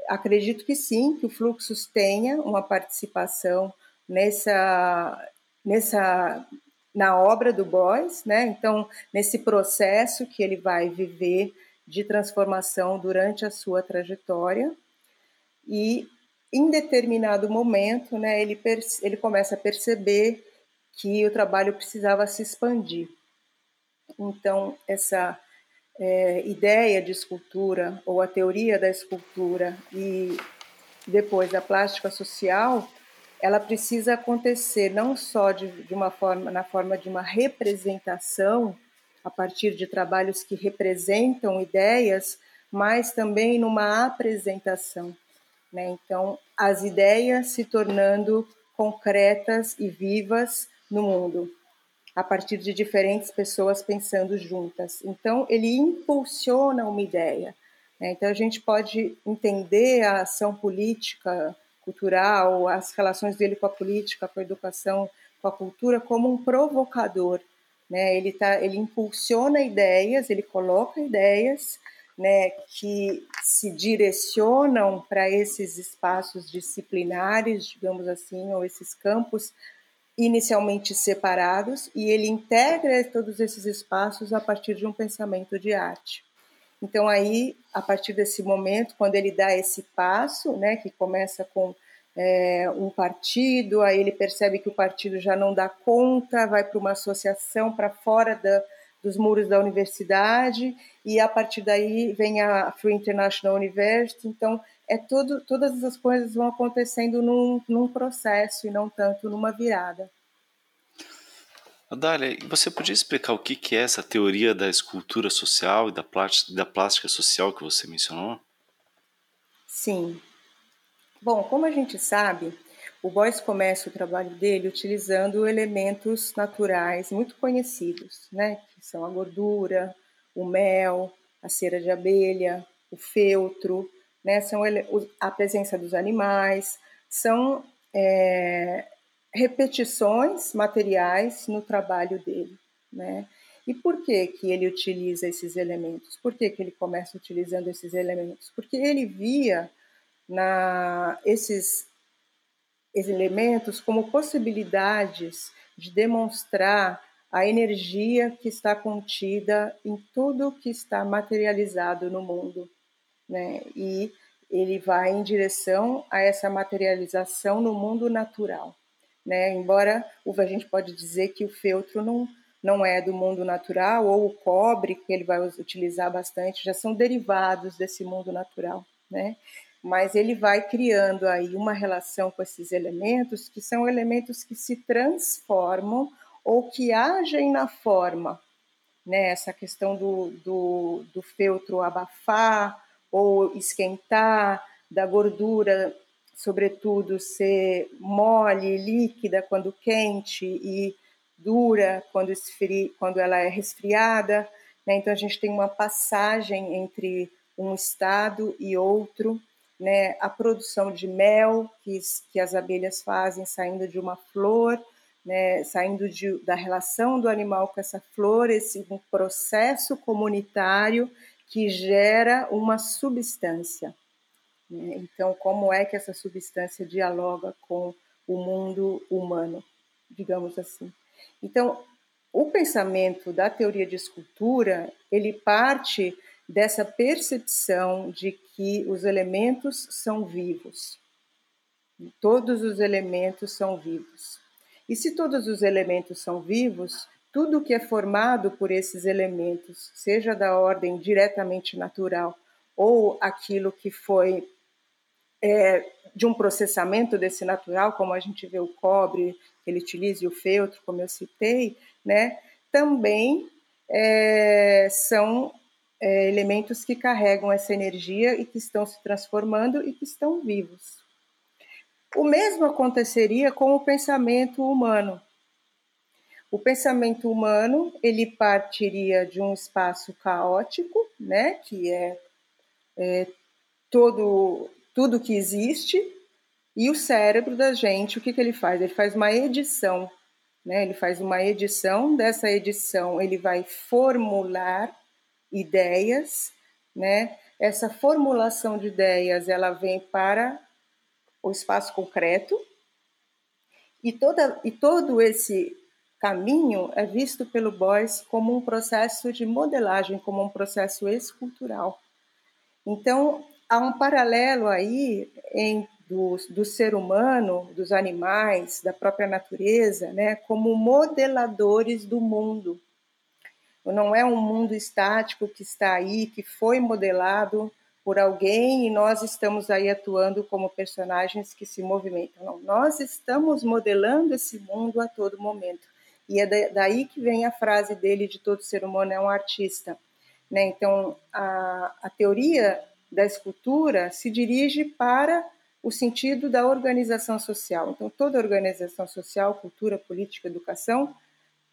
acredito que sim, que o Fluxus tenha uma participação nessa, nessa na obra do Boyce, né? Então, nesse processo que ele vai viver de transformação durante a sua trajetória e em determinado momento, né, ele, ele começa a perceber que o trabalho precisava se expandir. Então, essa é, ideia de escultura ou a teoria da escultura e depois da plástica social, ela precisa acontecer não só de, de uma forma na forma de uma representação a partir de trabalhos que representam ideias, mas também numa apresentação. Né? Então, as ideias se tornando concretas e vivas no mundo, a partir de diferentes pessoas pensando juntas. Então, ele impulsiona uma ideia. Né? Então, a gente pode entender a ação política, cultural, as relações dele com a política, com a educação, com a cultura, como um provocador né? Ele tá, ele impulsiona ideias, ele coloca ideias, né, que se direcionam para esses espaços disciplinares, digamos assim, ou esses campos inicialmente separados, e ele integra todos esses espaços a partir de um pensamento de arte. Então aí, a partir desse momento, quando ele dá esse passo, né, que começa com é, um partido, aí ele percebe que o partido já não dá conta, vai para uma associação para fora da, dos muros da universidade, e a partir daí vem a Free International University. Então, é todas essas coisas vão acontecendo num, num processo e não tanto numa virada. Adália, você podia explicar o que, é essa teoria da escultura social e da plástica, da plástica social que você mencionou? Sim. Bom, como a gente sabe, o Boyce começa o trabalho dele utilizando elementos naturais muito conhecidos, né? Que são a gordura, o mel, a cera de abelha, o feltro, né? São a presença dos animais, são é, repetições materiais no trabalho dele, né? E por que, que ele utiliza esses elementos? Por que, que ele começa utilizando esses elementos? Porque ele via na esses elementos como possibilidades de demonstrar a energia que está contida em tudo que está materializado no mundo, né? E ele vai em direção a essa materialização no mundo natural, né? Embora a gente pode dizer que o feltro não não é do mundo natural ou o cobre que ele vai utilizar bastante já são derivados desse mundo natural, né? mas ele vai criando aí uma relação com esses elementos que são elementos que se transformam ou que agem na forma, né? Essa questão do, do, do feltro abafar ou esquentar, da gordura, sobretudo, ser mole, líquida quando quente e dura quando, esfri, quando ela é resfriada. Né? Então, a gente tem uma passagem entre um estado e outro né, a produção de mel que, que as abelhas fazem saindo de uma flor, né, saindo de, da relação do animal com essa flor, esse um processo comunitário que gera uma substância. Né? Então, como é que essa substância dialoga com o mundo humano, digamos assim? Então, o pensamento da teoria de escultura ele parte dessa percepção de que os elementos são vivos. Todos os elementos são vivos. E se todos os elementos são vivos, tudo que é formado por esses elementos, seja da ordem diretamente natural ou aquilo que foi é, de um processamento desse natural, como a gente vê o cobre, ele utiliza o feltro, como eu citei, né, também é, são é, elementos que carregam essa energia e que estão se transformando e que estão vivos. O mesmo aconteceria com o pensamento humano. O pensamento humano ele partiria de um espaço caótico, né, que é, é todo tudo que existe e o cérebro da gente, o que, que ele faz? Ele faz uma edição, né? Ele faz uma edição, dessa edição ele vai formular ideias, né? Essa formulação de ideias, ela vem para o espaço concreto, e, toda, e todo esse caminho é visto pelo Boyce como um processo de modelagem, como um processo escultural. Então, há um paralelo aí em, do, do ser humano, dos animais, da própria natureza, né, como modeladores do mundo. Não é um mundo estático que está aí, que foi modelado por alguém e nós estamos aí atuando como personagens que se movimentam. Não, nós estamos modelando esse mundo a todo momento. E é daí que vem a frase dele de todo ser humano é um artista. Né? Então, a, a teoria da escultura se dirige para o sentido da organização social. Então, toda organização social, cultura, política, educação,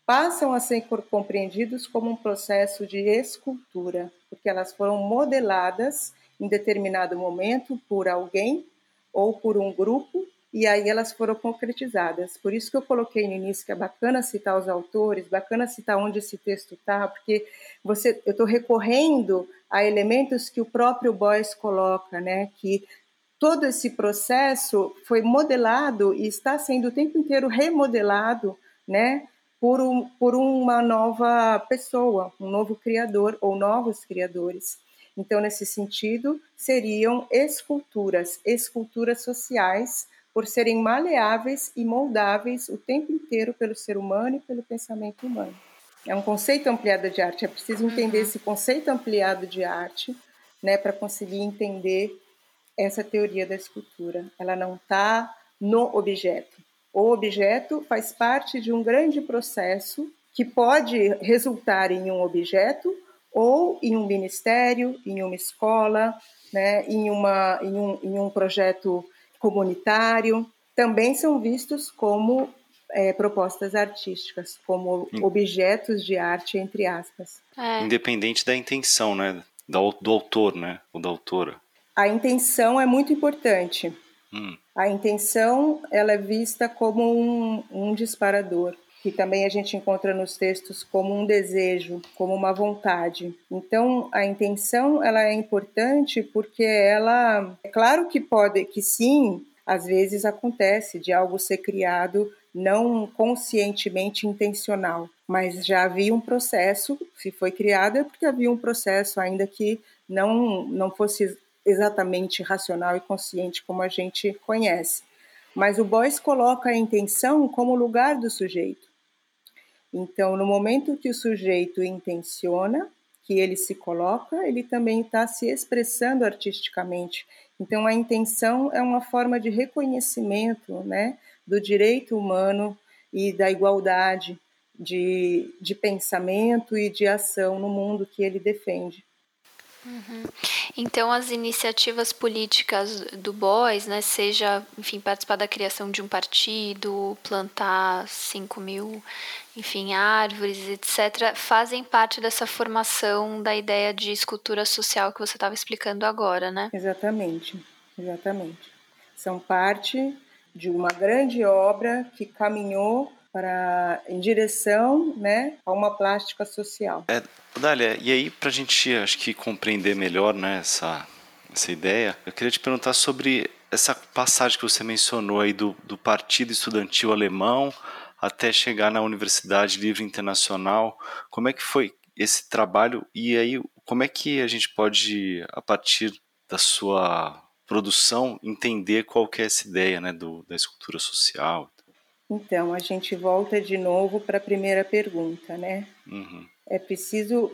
passam a ser compreendidos como um processo de escultura, porque elas foram modeladas em determinado momento por alguém ou por um grupo e aí elas foram concretizadas. Por isso que eu coloquei no início que é bacana citar os autores, bacana citar onde esse texto está, porque você, eu estou recorrendo a elementos que o próprio Boyce coloca, né? Que todo esse processo foi modelado e está sendo o tempo inteiro remodelado, né? Por, um, por uma nova pessoa, um novo criador ou novos criadores. Então, nesse sentido, seriam esculturas, esculturas sociais, por serem maleáveis e moldáveis o tempo inteiro pelo ser humano e pelo pensamento humano. É um conceito ampliado de arte, é preciso entender uhum. esse conceito ampliado de arte né, para conseguir entender essa teoria da escultura. Ela não está no objeto. O objeto faz parte de um grande processo que pode resultar em um objeto ou em um ministério, em uma escola, né, em, uma, em, um, em um projeto comunitário, também são vistos como é, propostas artísticas, como Sim. objetos de arte, entre aspas. É. Independente da intenção, né? Do, do autor, né? Ou da autora. A intenção é muito importante. Hum. A intenção ela é vista como um, um disparador que também a gente encontra nos textos como um desejo, como uma vontade. Então, a intenção ela é importante porque ela, é claro que pode, que sim, às vezes acontece de algo ser criado não conscientemente intencional, mas já havia um processo, se foi criado é porque havia um processo ainda que não não fosse exatamente racional e consciente como a gente conhece. Mas o Boyce coloca a intenção como lugar do sujeito. Então, no momento que o sujeito intenciona, que ele se coloca, ele também está se expressando artisticamente. Então, a intenção é uma forma de reconhecimento né, do direito humano e da igualdade de, de pensamento e de ação no mundo que ele defende. Uhum. Então, as iniciativas políticas do BOIS, né, seja, enfim, participar da criação de um partido, plantar 5 mil, enfim, árvores, etc., fazem parte dessa formação da ideia de escultura social que você estava explicando agora, né? Exatamente, exatamente. São parte de uma grande obra que caminhou para em direção né, a uma plástica social. É, Dália, e aí para a gente acho que compreender melhor né, essa, essa ideia, eu queria te perguntar sobre essa passagem que você mencionou aí do, do Partido Estudantil Alemão até chegar na Universidade Livre Internacional. Como é que foi esse trabalho e aí como é que a gente pode, a partir da sua produção, entender qual que é essa ideia né, do, da escultura social? Então, a gente volta de novo para a primeira pergunta, né? Uhum. É preciso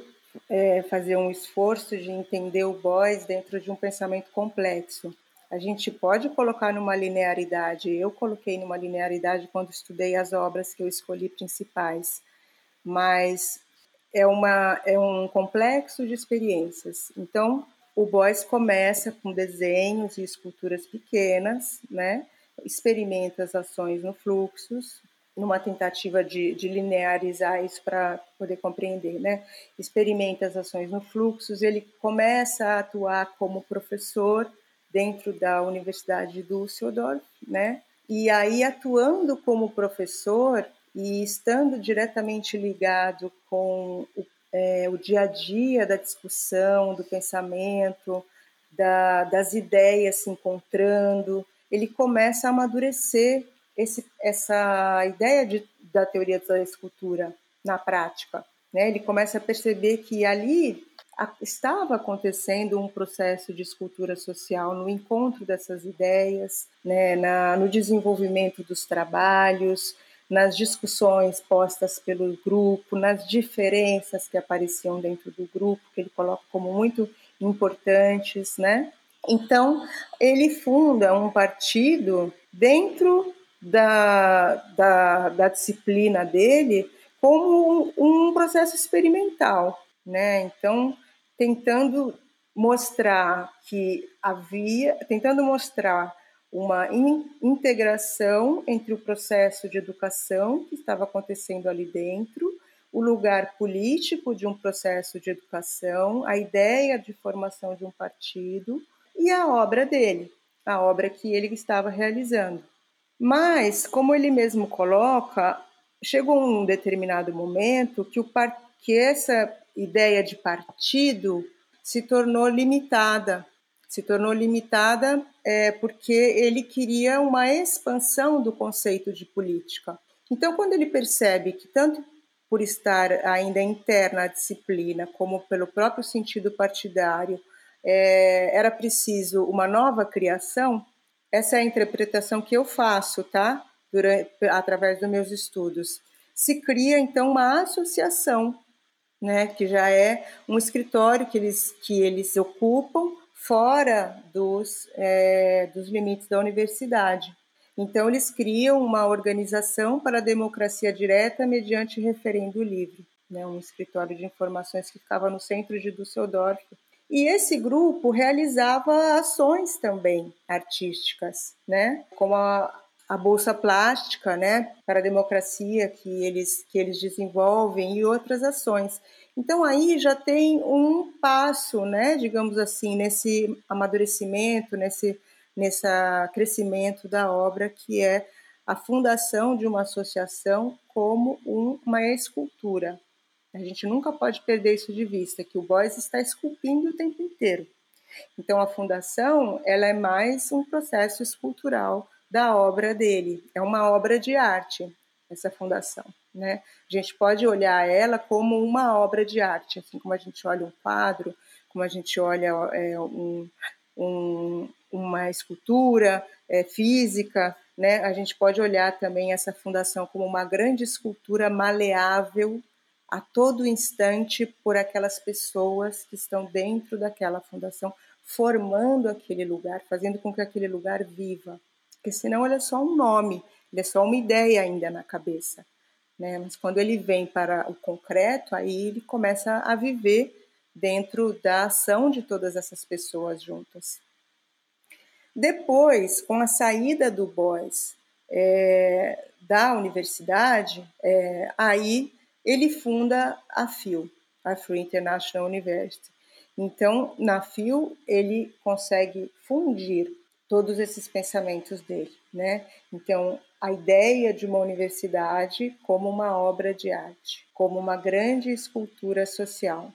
é, fazer um esforço de entender o Boys dentro de um pensamento complexo. A gente pode colocar numa linearidade, eu coloquei numa linearidade quando estudei as obras que eu escolhi principais, mas é, uma, é um complexo de experiências. Então, o Boys começa com desenhos e esculturas pequenas, né? Experimenta as ações no fluxos, numa tentativa de, de linearizar isso para poder compreender, né? Experimenta as ações no fluxos, ele começa a atuar como professor dentro da Universidade de Düsseldorf, né? E aí atuando como professor e estando diretamente ligado com o, é, o dia a dia da discussão, do pensamento, da, das ideias se encontrando, ele começa a amadurecer esse, essa ideia de, da teoria da escultura na prática. Né? Ele começa a perceber que ali estava acontecendo um processo de escultura social no encontro dessas ideias, né? Na, no desenvolvimento dos trabalhos, nas discussões postas pelo grupo, nas diferenças que apareciam dentro do grupo, que ele coloca como muito importantes, né? Então, ele funda um partido dentro da, da, da disciplina dele como um, processo experimental, né? Então, tentando mostrar que havia, tentando mostrar uma in, integração entre o processo de educação que estava acontecendo ali dentro, o lugar político de um processo de educação, a ideia de formação de um partido e a obra dele, a obra que ele estava realizando. Mas, como ele mesmo coloca, chegou um determinado momento que, o, que essa ideia de partido se tornou limitada. Se tornou limitada é, porque ele queria uma expansão do conceito de política. Então, quando ele percebe que, tanto por estar ainda interna à disciplina, como pelo próprio sentido partidário, é, era preciso uma nova criação, essa é a interpretação que eu faço, tá? Durante, através dos meus estudos. Se cria, então, uma associação, né? Que já é um escritório que eles, que eles ocupam fora dos, é, dos limites da universidade. Então, eles criam uma organização para a democracia direta mediante referendo livre, né? um escritório de informações que ficava no centro de Düsseldorf, e esse grupo realizava ações também artísticas, né? Como a, a bolsa plástica, né, para a democracia que eles que eles desenvolvem e outras ações. Então aí já tem um passo, né, digamos assim, nesse amadurecimento, nesse nessa crescimento da obra que é a fundação de uma associação como um, uma escultura, a gente nunca pode perder isso de vista, que o Boys está esculpindo o tempo inteiro. Então, a fundação ela é mais um processo escultural da obra dele. É uma obra de arte, essa fundação. Né? A gente pode olhar ela como uma obra de arte, assim como a gente olha um quadro, como a gente olha é, um, um, uma escultura é, física, né? a gente pode olhar também essa fundação como uma grande escultura maleável a todo instante por aquelas pessoas que estão dentro daquela fundação, formando aquele lugar, fazendo com que aquele lugar viva. Porque senão ele é só um nome, ele é só uma ideia ainda na cabeça. Né? Mas quando ele vem para o concreto, aí ele começa a viver dentro da ação de todas essas pessoas juntas. Depois, com a saída do Boys é, da universidade, é, aí ele funda a FIU, a Free International University. Então, na FIU, ele consegue fundir todos esses pensamentos dele, né? Então, a ideia de uma universidade como uma obra de arte, como uma grande escultura social.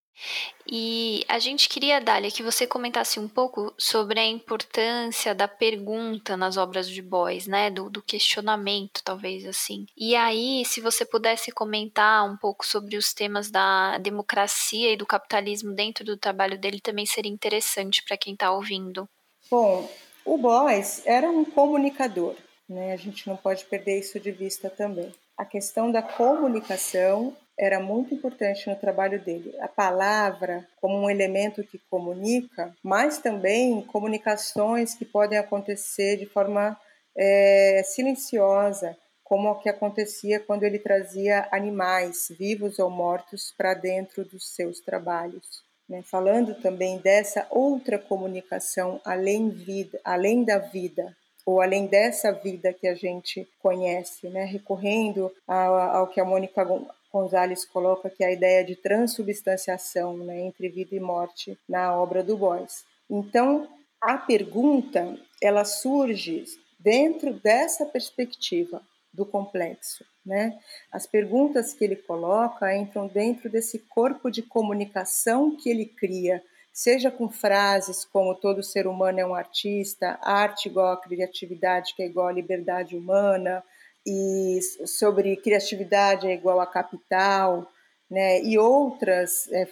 E a gente queria, Dália, que você comentasse um pouco sobre a importância da pergunta nas obras de Boys, né? Do, do, questionamento, talvez assim. E aí, se você pudesse comentar um pouco sobre os temas da democracia e do capitalismo dentro do trabalho dele, também seria interessante para quem está ouvindo. Bom, o Boys era um comunicador, né? A gente não pode perder isso de vista também. A questão da comunicação era muito importante no trabalho dele. A palavra como um elemento que comunica, mas também comunicações que podem acontecer de forma é, silenciosa, como o que acontecia quando ele trazia animais, vivos ou mortos, para dentro dos seus trabalhos. Né? Falando também dessa outra comunicação além, vida, além da vida, ou além dessa vida que a gente conhece, né? recorrendo ao, ao que a Mônica Gonzalez coloca, que é a ideia de transubstanciação né? entre vida e morte na obra do Boyce. Então, a pergunta ela surge dentro dessa perspectiva do complexo. Né? As perguntas que ele coloca entram dentro desse corpo de comunicação que ele cria, seja com frases como todo ser humano é um artista, arte igual a criatividade que é igual a liberdade humana, e sobre criatividade é igual a capital, né? e outras é,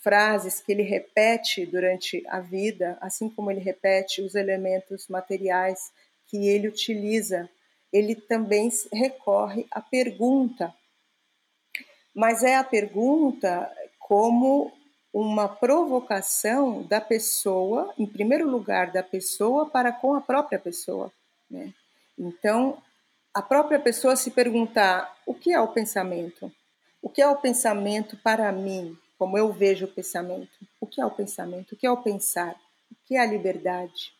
frases que ele repete durante a vida, assim como ele repete os elementos materiais que ele utiliza ele também recorre à pergunta. Mas é a pergunta como uma provocação da pessoa, em primeiro lugar, da pessoa para com a própria pessoa. Né? Então, a própria pessoa se perguntar: o que é o pensamento? O que é o pensamento para mim? Como eu vejo o pensamento? O que é o pensamento? O que é o pensar? O que é a liberdade?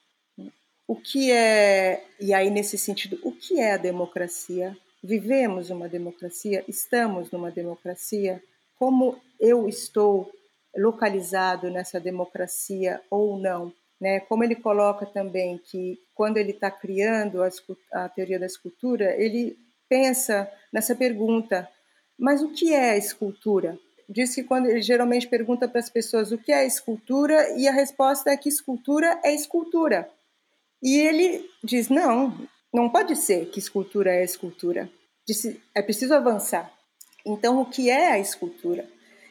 O que é, e aí nesse sentido, o que é a democracia? Vivemos uma democracia? Estamos numa democracia? Como eu estou localizado nessa democracia ou não? Né? Como ele coloca também que quando ele está criando a, a teoria da escultura, ele pensa nessa pergunta: mas o que é a escultura? Diz que quando ele geralmente pergunta para as pessoas o que é escultura e a resposta é que escultura é escultura. E ele diz: não, não pode ser que escultura é escultura. É preciso avançar. Então, o que é a escultura?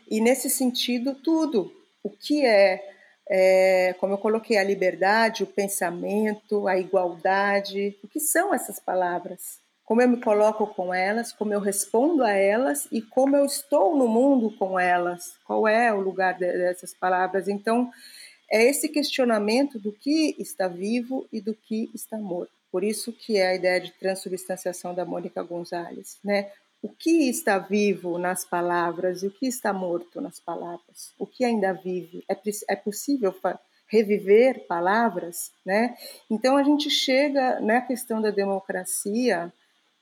E nesse sentido, tudo. O que é, é, como eu coloquei, a liberdade, o pensamento, a igualdade. O que são essas palavras? Como eu me coloco com elas, como eu respondo a elas e como eu estou no mundo com elas. Qual é o lugar dessas palavras? Então, é esse questionamento do que está vivo e do que está morto. Por isso que é a ideia de transubstanciação da Mônica Gonzalez, né? O que está vivo nas palavras e o que está morto nas palavras? O que ainda vive? É, é possível reviver palavras, né? Então a gente chega na questão da democracia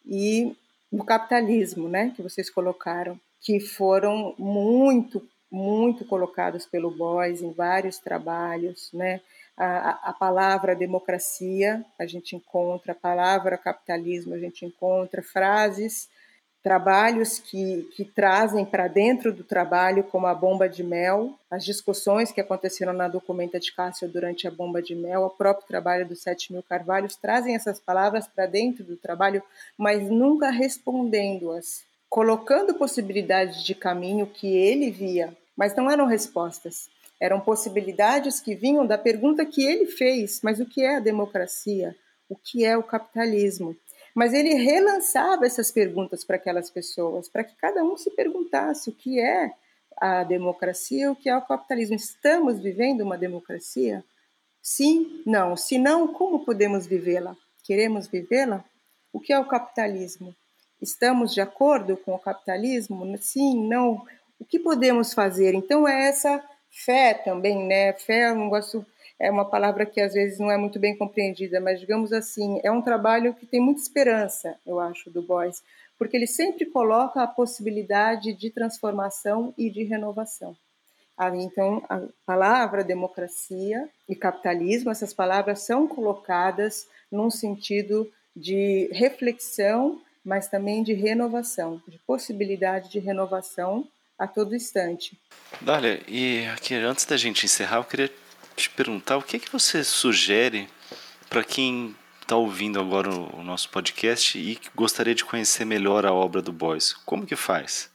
e do capitalismo, né, que vocês colocaram, que foram muito muito colocados pelo Boys em vários trabalhos, né? A, a, palavra democracia a gente encontra, a palavra capitalismo a gente encontra, frases, trabalhos que, que trazem para dentro do trabalho, como a bomba de mel, as discussões que aconteceram na documenta de Cássio durante a bomba de mel, o próprio trabalho dos Sete Mil Carvalhos, trazem essas palavras para dentro do trabalho, mas nunca respondendo-as, colocando possibilidades de caminho que ele via mas não eram respostas. Eram possibilidades que vinham da pergunta que ele fez: mas o que é a democracia? O que é o capitalismo? Mas ele relançava essas perguntas para aquelas pessoas, para que cada um se perguntasse o que é a democracia, o que é o capitalismo. Estamos vivendo uma democracia? Sim, não. Se não, como podemos vivê-la? Queremos vivê-la? O que é o capitalismo? Estamos de acordo com o capitalismo? Sim, não. O que podemos fazer? Então, é essa fé também, né? Fé, não gosto, é uma palavra que às vezes não é muito bem compreendida, mas digamos assim, é um trabalho que tem muita esperança, eu acho, do Boys, porque ele sempre coloca a possibilidade de transformação e de renovação. Então, a palavra democracia e capitalismo, essas palavras são colocadas num sentido de reflexão, mas também de renovação, de possibilidade de renovação a todo instante. Dália, e aqui antes da gente encerrar, eu queria te perguntar o que, que você sugere para quem está ouvindo agora o nosso podcast e gostaria de conhecer melhor a obra do Boyce. Como que faz?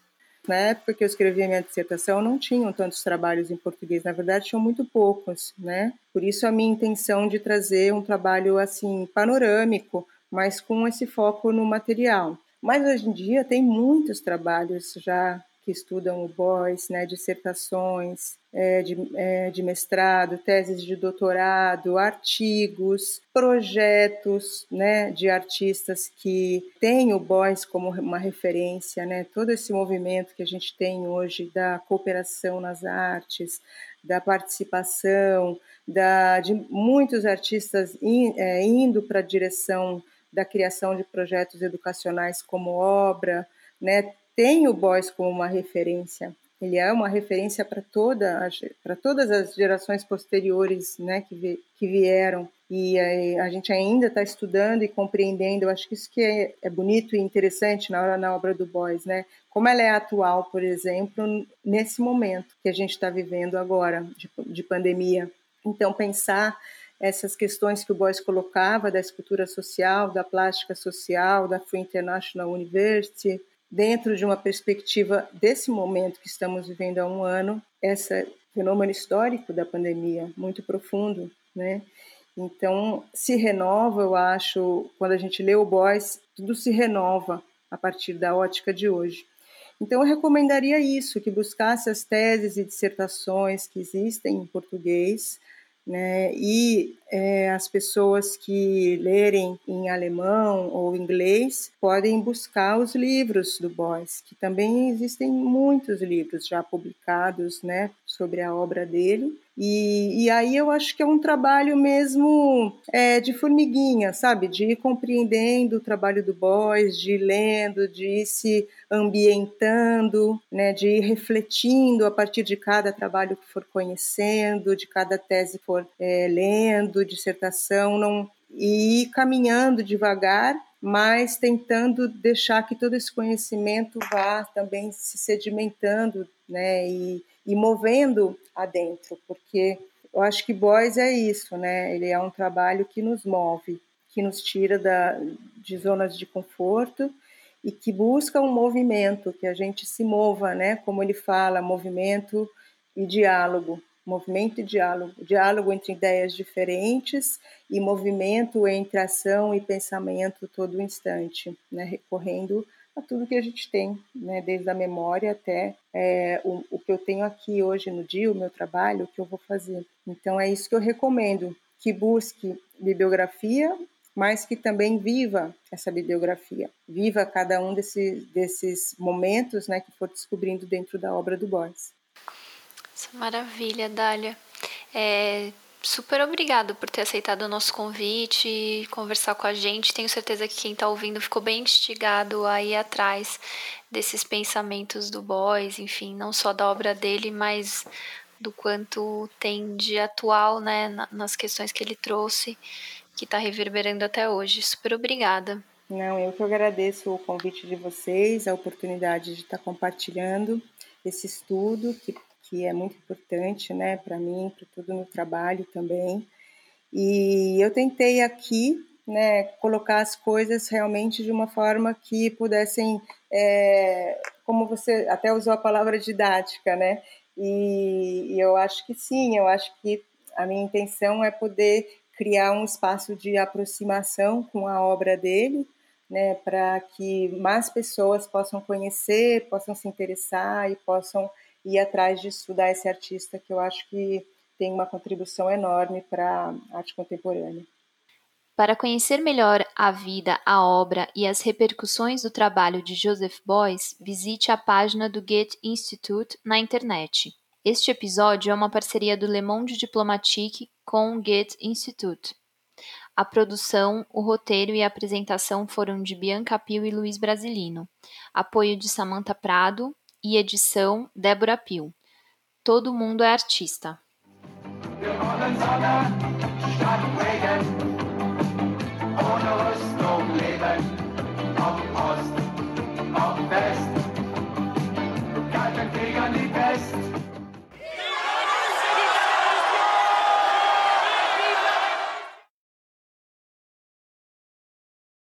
Na época que eu escrevi a minha dissertação, não tinham tantos trabalhos em português. Na verdade, tinham muito poucos, né? Por isso a minha intenção de trazer um trabalho assim panorâmico, mas com esse foco no material. Mas hoje em dia tem muitos trabalhos já que estudam o BOIS, né, dissertações é, de, é, de mestrado, teses de doutorado, artigos, projetos né, de artistas que têm o BOIS como uma referência, né, todo esse movimento que a gente tem hoje da cooperação nas artes, da participação, da, de muitos artistas in, é, indo para a direção da criação de projetos educacionais como obra, né? Tem o Boys como uma referência. Ele é uma referência para toda para todas as gerações posteriores, né, que, que vieram. E a, a gente ainda está estudando e compreendendo. Eu acho que isso que é, é bonito e interessante na, na obra do Boys, né? Como ela é atual, por exemplo, nesse momento que a gente está vivendo agora de, de pandemia. Então pensar essas questões que o Boyce colocava da escultura social, da plástica social, da Free International University, dentro de uma perspectiva desse momento que estamos vivendo há um ano, esse fenômeno histórico da pandemia, muito profundo, né? Então, se renova, eu acho, quando a gente lê o Boyce, tudo se renova a partir da ótica de hoje. Então, eu recomendaria isso, que buscasse as teses e dissertações que existem em português, né? E é, as pessoas que lerem em alemão ou inglês podem buscar os livros do Boyce, que também existem muitos livros já publicados, né, sobre a obra dele. E, e aí eu acho que é um trabalho mesmo é, de formiguinha, sabe? De ir compreendendo o trabalho do Boyce, de ir lendo, de ir se ambientando, né? De ir refletindo a partir de cada trabalho que for conhecendo, de cada tese que for é, lendo, dissertação, não e ir caminhando devagar mas tentando deixar que todo esse conhecimento vá também se sedimentando, né, e, e movendo adentro, porque eu acho que Boys é isso, né? Ele é um trabalho que nos move, que nos tira da, de zonas de conforto e que busca um movimento, que a gente se mova, né? Como ele fala, movimento e diálogo, movimento e diálogo, diálogo entre ideias diferentes e movimento entre ação e pensamento todo instante, né? Recorrendo a tudo que a gente tem, né? desde a memória até é, o, o que eu tenho aqui hoje no dia, o meu trabalho, o que eu vou fazer. Então é isso que eu recomendo, que busque bibliografia, mas que também viva essa bibliografia, viva cada um desses, desses momentos né, que for descobrindo dentro da obra do Borges. Maravilha, Dália. É, super obrigado por ter aceitado o nosso convite e conversar com a gente. Tenho certeza que quem está ouvindo ficou bem instigado a ir atrás desses pensamentos do Boys, enfim, não só da obra dele, mas do quanto tem de atual né, nas questões que ele trouxe, que está reverberando até hoje. Super obrigada. Não, eu que agradeço o convite de vocês, a oportunidade de estar compartilhando esse estudo que que é muito importante, né, para mim, para todo o meu trabalho também. E eu tentei aqui, né, colocar as coisas realmente de uma forma que pudessem, é, como você até usou a palavra didática, né, e, e eu acho que sim, eu acho que a minha intenção é poder criar um espaço de aproximação com a obra dele, né, para que mais pessoas possam conhecer, possam se interessar e possam ir atrás de estudar esse artista que eu acho que tem uma contribuição enorme para a arte contemporânea. Para conhecer melhor a vida, a obra e as repercussões do trabalho de Joseph Beuys, visite a página do Goethe Institute na internet. Este episódio é uma parceria do Le Monde Diplomatique com o Goethe Institute. A produção, o roteiro e a apresentação foram de Bianca Pio e Luiz Brasilino. Apoio de Samantha Prado, e edição Débora Pio. Todo mundo é artista. Wir wollen Sonne statt Regen. Ohne